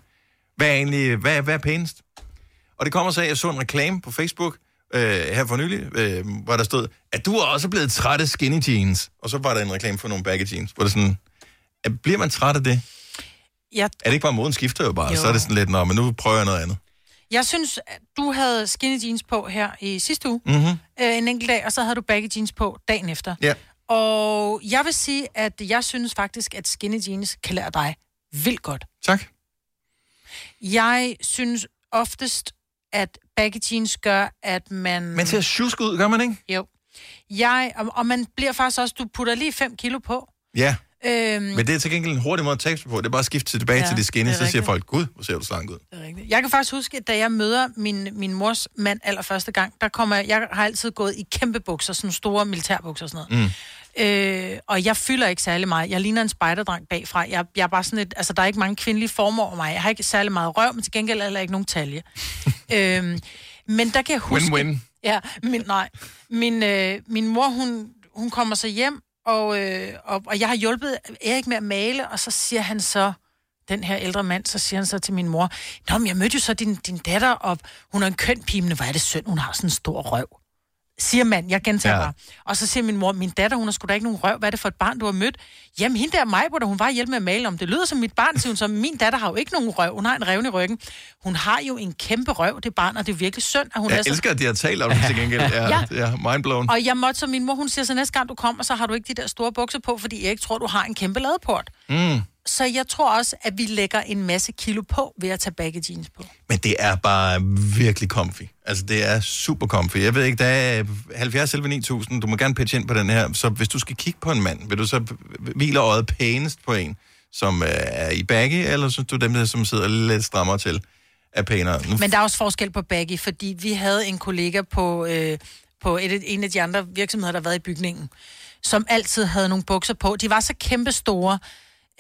Hvad er egentlig, hvad, hvad er pænest? Og det kommer så af, at jeg så en reklame på Facebook øh, her for nylig, øh, hvor der stod, at du er også blevet træt af skinny jeans. Og så var der en reklame for nogle baggy jeans, hvor det sådan, at bliver man træt af det? Jeg, Er det ikke bare, moden skifter jo bare, jo. Så er det sådan lidt, nå, men nu prøver jeg noget andet. jeg synes, du havde skinny jeans på her i sidste uge, Mhm. øh, en enkelt dag, og så havde du baggy jeans på dagen efter. Ja. Og jeg vil sige, at jeg synes faktisk, at skinny jeans klæder dig vildt godt. Tak. Jeg synes oftest, at baggy jeans gør, at man... Men til at tjuske ud, gør man ikke? Jo. Jeg, og, og man bliver faktisk også, du putter lige 5 kilo på. Ja, Øhm, men det er til gengæld en hurtig måde at tabe sig på. Det er bare at skifte tilbage ja, til det er så siger rigtigt. folk, gud, hvor ser du slank ud. Det er rigtigt. Jeg kan faktisk huske, at da jeg møder min, min mors mand allerførste gang, der kommer jeg, jeg har altid gået i kæmpe bukser, sådan store militærbukser og sådan noget. Øh, og jeg fylder ikke særlig meget. Jeg ligner en spejderdrang bagfra. Jeg, jeg er bare sådan et, altså der er ikke mange kvindelige former over mig. Jeg har ikke særlig meget røv, men til gengæld er der ikke nogen talje. *laughs* øhm, men der kan jeg huske... Win-win. Ja, min, nej. Min, øh, min mor, hun, hun kommer så hjem, og, øh, og, og jeg har hjulpet Erik med at male, og så siger han så, den her ældre mand, så siger han så til min mor, Nå, men jeg mødte jo så din, din datter, og hun er en køn pige, men hvor er det synd, hun har sådan en stor røv. Siger mand, jeg gentager Ja. bare. Og så siger min mor, min datter, hun har sgu da ikke nogen røv. Hvad er det for et barn, du har mødt? Jamen, hende der mig, hvor hun var hjælp med at male om. Det lyder som mit barn, siger hun så. Min datter har jo ikke nogen røv. Hun har en revne i ryggen. Hun har jo en kæmpe røv, det barn, og det er virkelig synd, at hun er Jeg så elsker, at de har talt om det til gengæld. *laughs* Ja, ja. Ja. ja mindblown. og jeg måtte så min mor, hun siger så næste gang du kommer, så har du ikke de der store bukser på, fordi jeg ikke tror, du har en kæmpe ladeport. Mm. Så jeg tror også, at vi lægger en masse kilo på ved at tage baggy jeans på. Men det er bare virkelig comfy. Altså, det er super comfy. Jeg ved ikke, der er 70 11 9000. Du må gerne pitche ind på den her. Så hvis du skal kigge på en mand, vil du så hvile øjet pænest på en, som øh, er i baggy, eller synes du dem, der som sidder lidt strammere til, er pænere? Nu Men der er også forskel på baggy, fordi vi havde en kollega på, øh, på et, en af de andre virksomheder, der har været i bygningen, som altid havde nogle bukser på. De var så kæmpe store,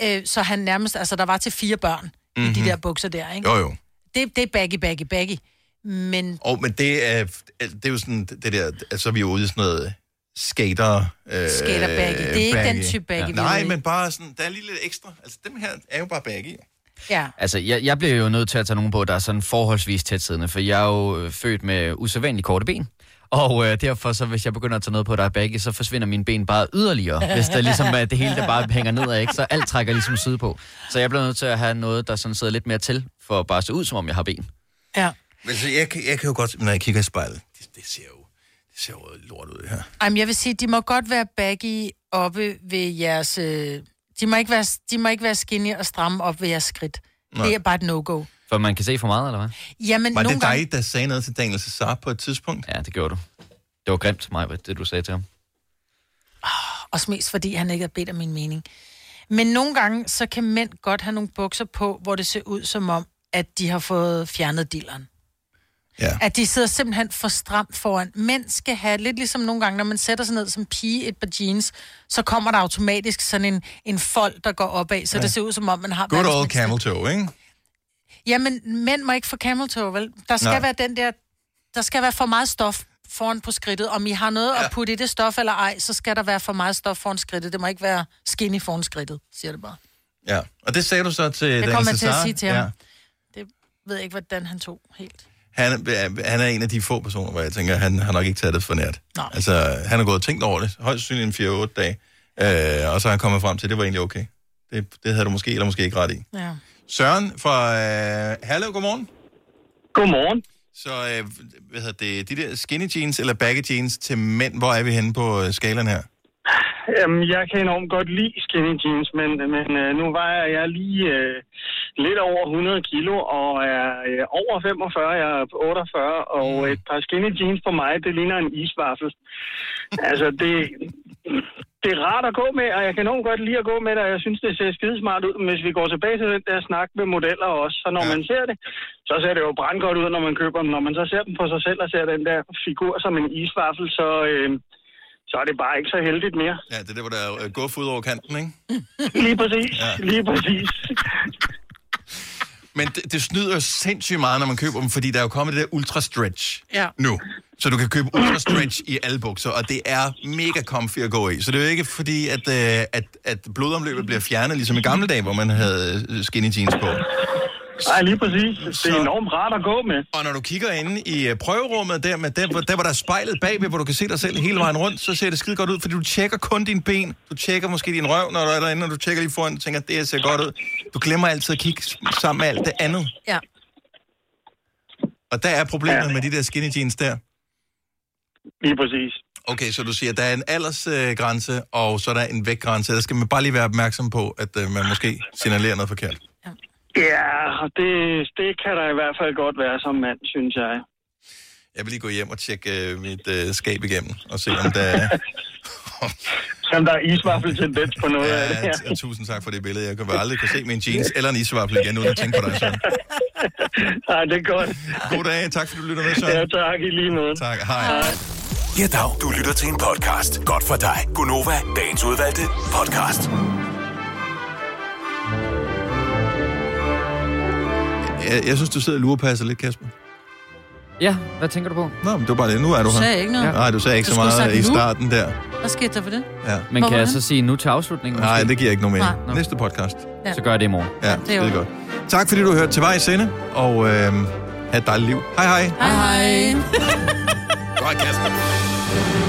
øh, så han nærmest, altså der var til fire børn mm-hmm. i de der bukser der, ikke? Jo, jo. Det, det er baggy, baggy, baggy. Men Og, men det er, det er jo sådan, det der, altså vi er ude i sådan noget skater... Øh, Skater baggy. Det er ikke den type baggy, er Nej, men bare sådan, der er lige lidt ekstra. Altså dem her er jo bare baggy. ja, Altså, jeg, jeg bliver jo nødt til at tage nogen på, der er sådan forholdsvis tæt siddende, for jeg er jo født med usædvanligt korte ben. Og øh, derfor, så hvis jeg begynder at tage noget på, der er baggy, så forsvinder mine ben bare yderligere. Hvis det ligesom er det hele, der bare hænger nedad, ikke? Så alt trækker ligesom sydpå. Så jeg bliver nødt til at have noget, der sådan sidder lidt mere til, for at bare se ud, som om jeg har ben. ja. Men så jeg, kan- jeg kan jo godt, når jeg kigger i spejlet, det, det ser jo det ser jo lort ud, her. Ej, men jeg vil sige, de må godt være baggy oppe ved jeres... Øh, de, må ikke være, de må ikke være skinny og stramme op ved jeres skridt. Nej. Det er bare et no-go. For man kan se for meget, eller hvad? Jamen, Var nogle det gange... dig, der sagde noget til Daniel Cesar på et tidspunkt? Ja, det gjorde du. Det var grimt, mig, det du sagde til ham. Også mest fordi han ikke har bedt om min mening. Men nogle gange, så kan mænd godt have nogle bukser på, hvor det ser ud som om, at de har fået fjernet dilleren. Ja. At de sidder simpelthen for stramt foran. Mænd skal have, lidt ligesom nogle gange, når man sætter sig ned som pige i et par jeans, så kommer der automatisk sådan en, en fold, der går opad, så ja. det ser ud som om, man har... Good old camel toe, ikke? Jamen, mænd må ikke få camel toe, vel? Der skal Nej. Være den der... Der skal være for meget stof foran på skridtet. Om I har noget ja. at putte i det stof eller ej, så skal der være for meget stof foran skridtet. Det må ikke være skinny foran skridtet, siger det bare. Ja. Og det sagde du så til Daniel kommer jeg til at sige til ham. Det ved jeg ikke, hvordan han tog helt. Han, han er en af de få personer, hvor jeg tænker, han har nok ikke taget det for nært. Nej. Altså, han har gået og tænkt over det, højst sandsynligt en 4-8 dage, øh, og så er han kommet frem til, at det var egentlig okay. Det, det havde du måske eller måske ikke ret i. Ja. Søren fra øh, Hallo, godmorgen. Godmorgen. Så øh, hvad hedder det, de der skinny jeans eller baggy jeans til mænd, hvor er vi henne på øh, skalaen her? Jamen, jeg kan enormt godt lide skinny jeans, men, men øh, nu vejer jeg lige øh, lidt over 100 kilo og er øh, over 45, jeg er 48, og et par skinny jeans på mig, det ligner en isvaffel. altså, det, det er rart at gå med, og jeg kan enormt godt lide at gå med det, og jeg synes, det ser skide smart ud. Men hvis vi går tilbage til den der snak med modeller også, så når ja. man ser det, så ser det jo brandgodt ud, når man køber dem. Når man så ser dem på sig selv og ser den der figur som en isvaffel, så... Øh, så er det bare ikke så heldigt mere. Ja, det er der, hvor der er øh, guf ud over kanten, ikke? Lige præcis, ja. lige præcis. Men det, det snyder sindssygt meget, når man køber dem, fordi der er jo kommet det der ultra stretch Ja. nu. Så du kan købe ultra stretch i alle bukser, og det er mega comfy at gå i. Så det er jo ikke fordi, at, øh, at, at blodomløbet bliver fjernet, ligesom i gamle dage, hvor man havde skinny jeans på. Nej, lige præcis. Det er enormt rart at gå med. Og når du kigger inde i øh, prøverummet, der, med der, der hvor der er spejlet bagved, hvor du kan se dig selv hele vejen rundt, så ser det skide godt ud, fordi du tjekker kun dine ben. Du tjekker måske din røv, når du er derinde, og du tjekker lige foran og tænker, det ser godt ud. Du glemmer altid at kigge sammen med alt det andet. Ja. Og der er problemet med de der skinny jeans der. Lige præcis. Okay, så du siger, at der er en aldersgrænse, og så er der en vægtgrænse. Der skal man bare lige være opmærksom på, at øh, man måske signalerer noget forkert. Ja, og det, det kan der i hvert fald godt være som mand, synes jeg. Jeg vil lige gå hjem og tjekke øh, mit øh, skab igennem, og se om der er... *laughs* Som der er isvaffel-tendens på noget af det Ja, her. t- tusind tak for det billede. Jeg kan aldrig kan se min jeans eller en isvaffel igen, uden at tænke på dig, Søren. *laughs* Nej, det er godt. God dag. Tak, fordi du lytter med, Søren. Ja, tak i lige måde. Tak. Hej. Ja, dag. Du lytter til en podcast. Godt for dig. Gunova, dagens udvalgte podcast. Jeg, jeg synes, du sidder og lurepasser lidt, Kasper. Ja, hvad tænker du på? Nå, men det var bare det. Nu er du Du her. sagde ikke noget. Nej, du sagde ikke Du så meget i nu. starten der. Hvad skete der for det? Ja. Men Hvor kan jeg så sige nu til afslutningen? Nej, det giver ikke nogen mening. Nej. Næste podcast. Ja. Så gør jeg det i morgen. Ja, det det er godt. Tak fordi du hørte til vej sende, og øh, have et dejligt liv. Hej hej. Hej hej. Godt, Kasper.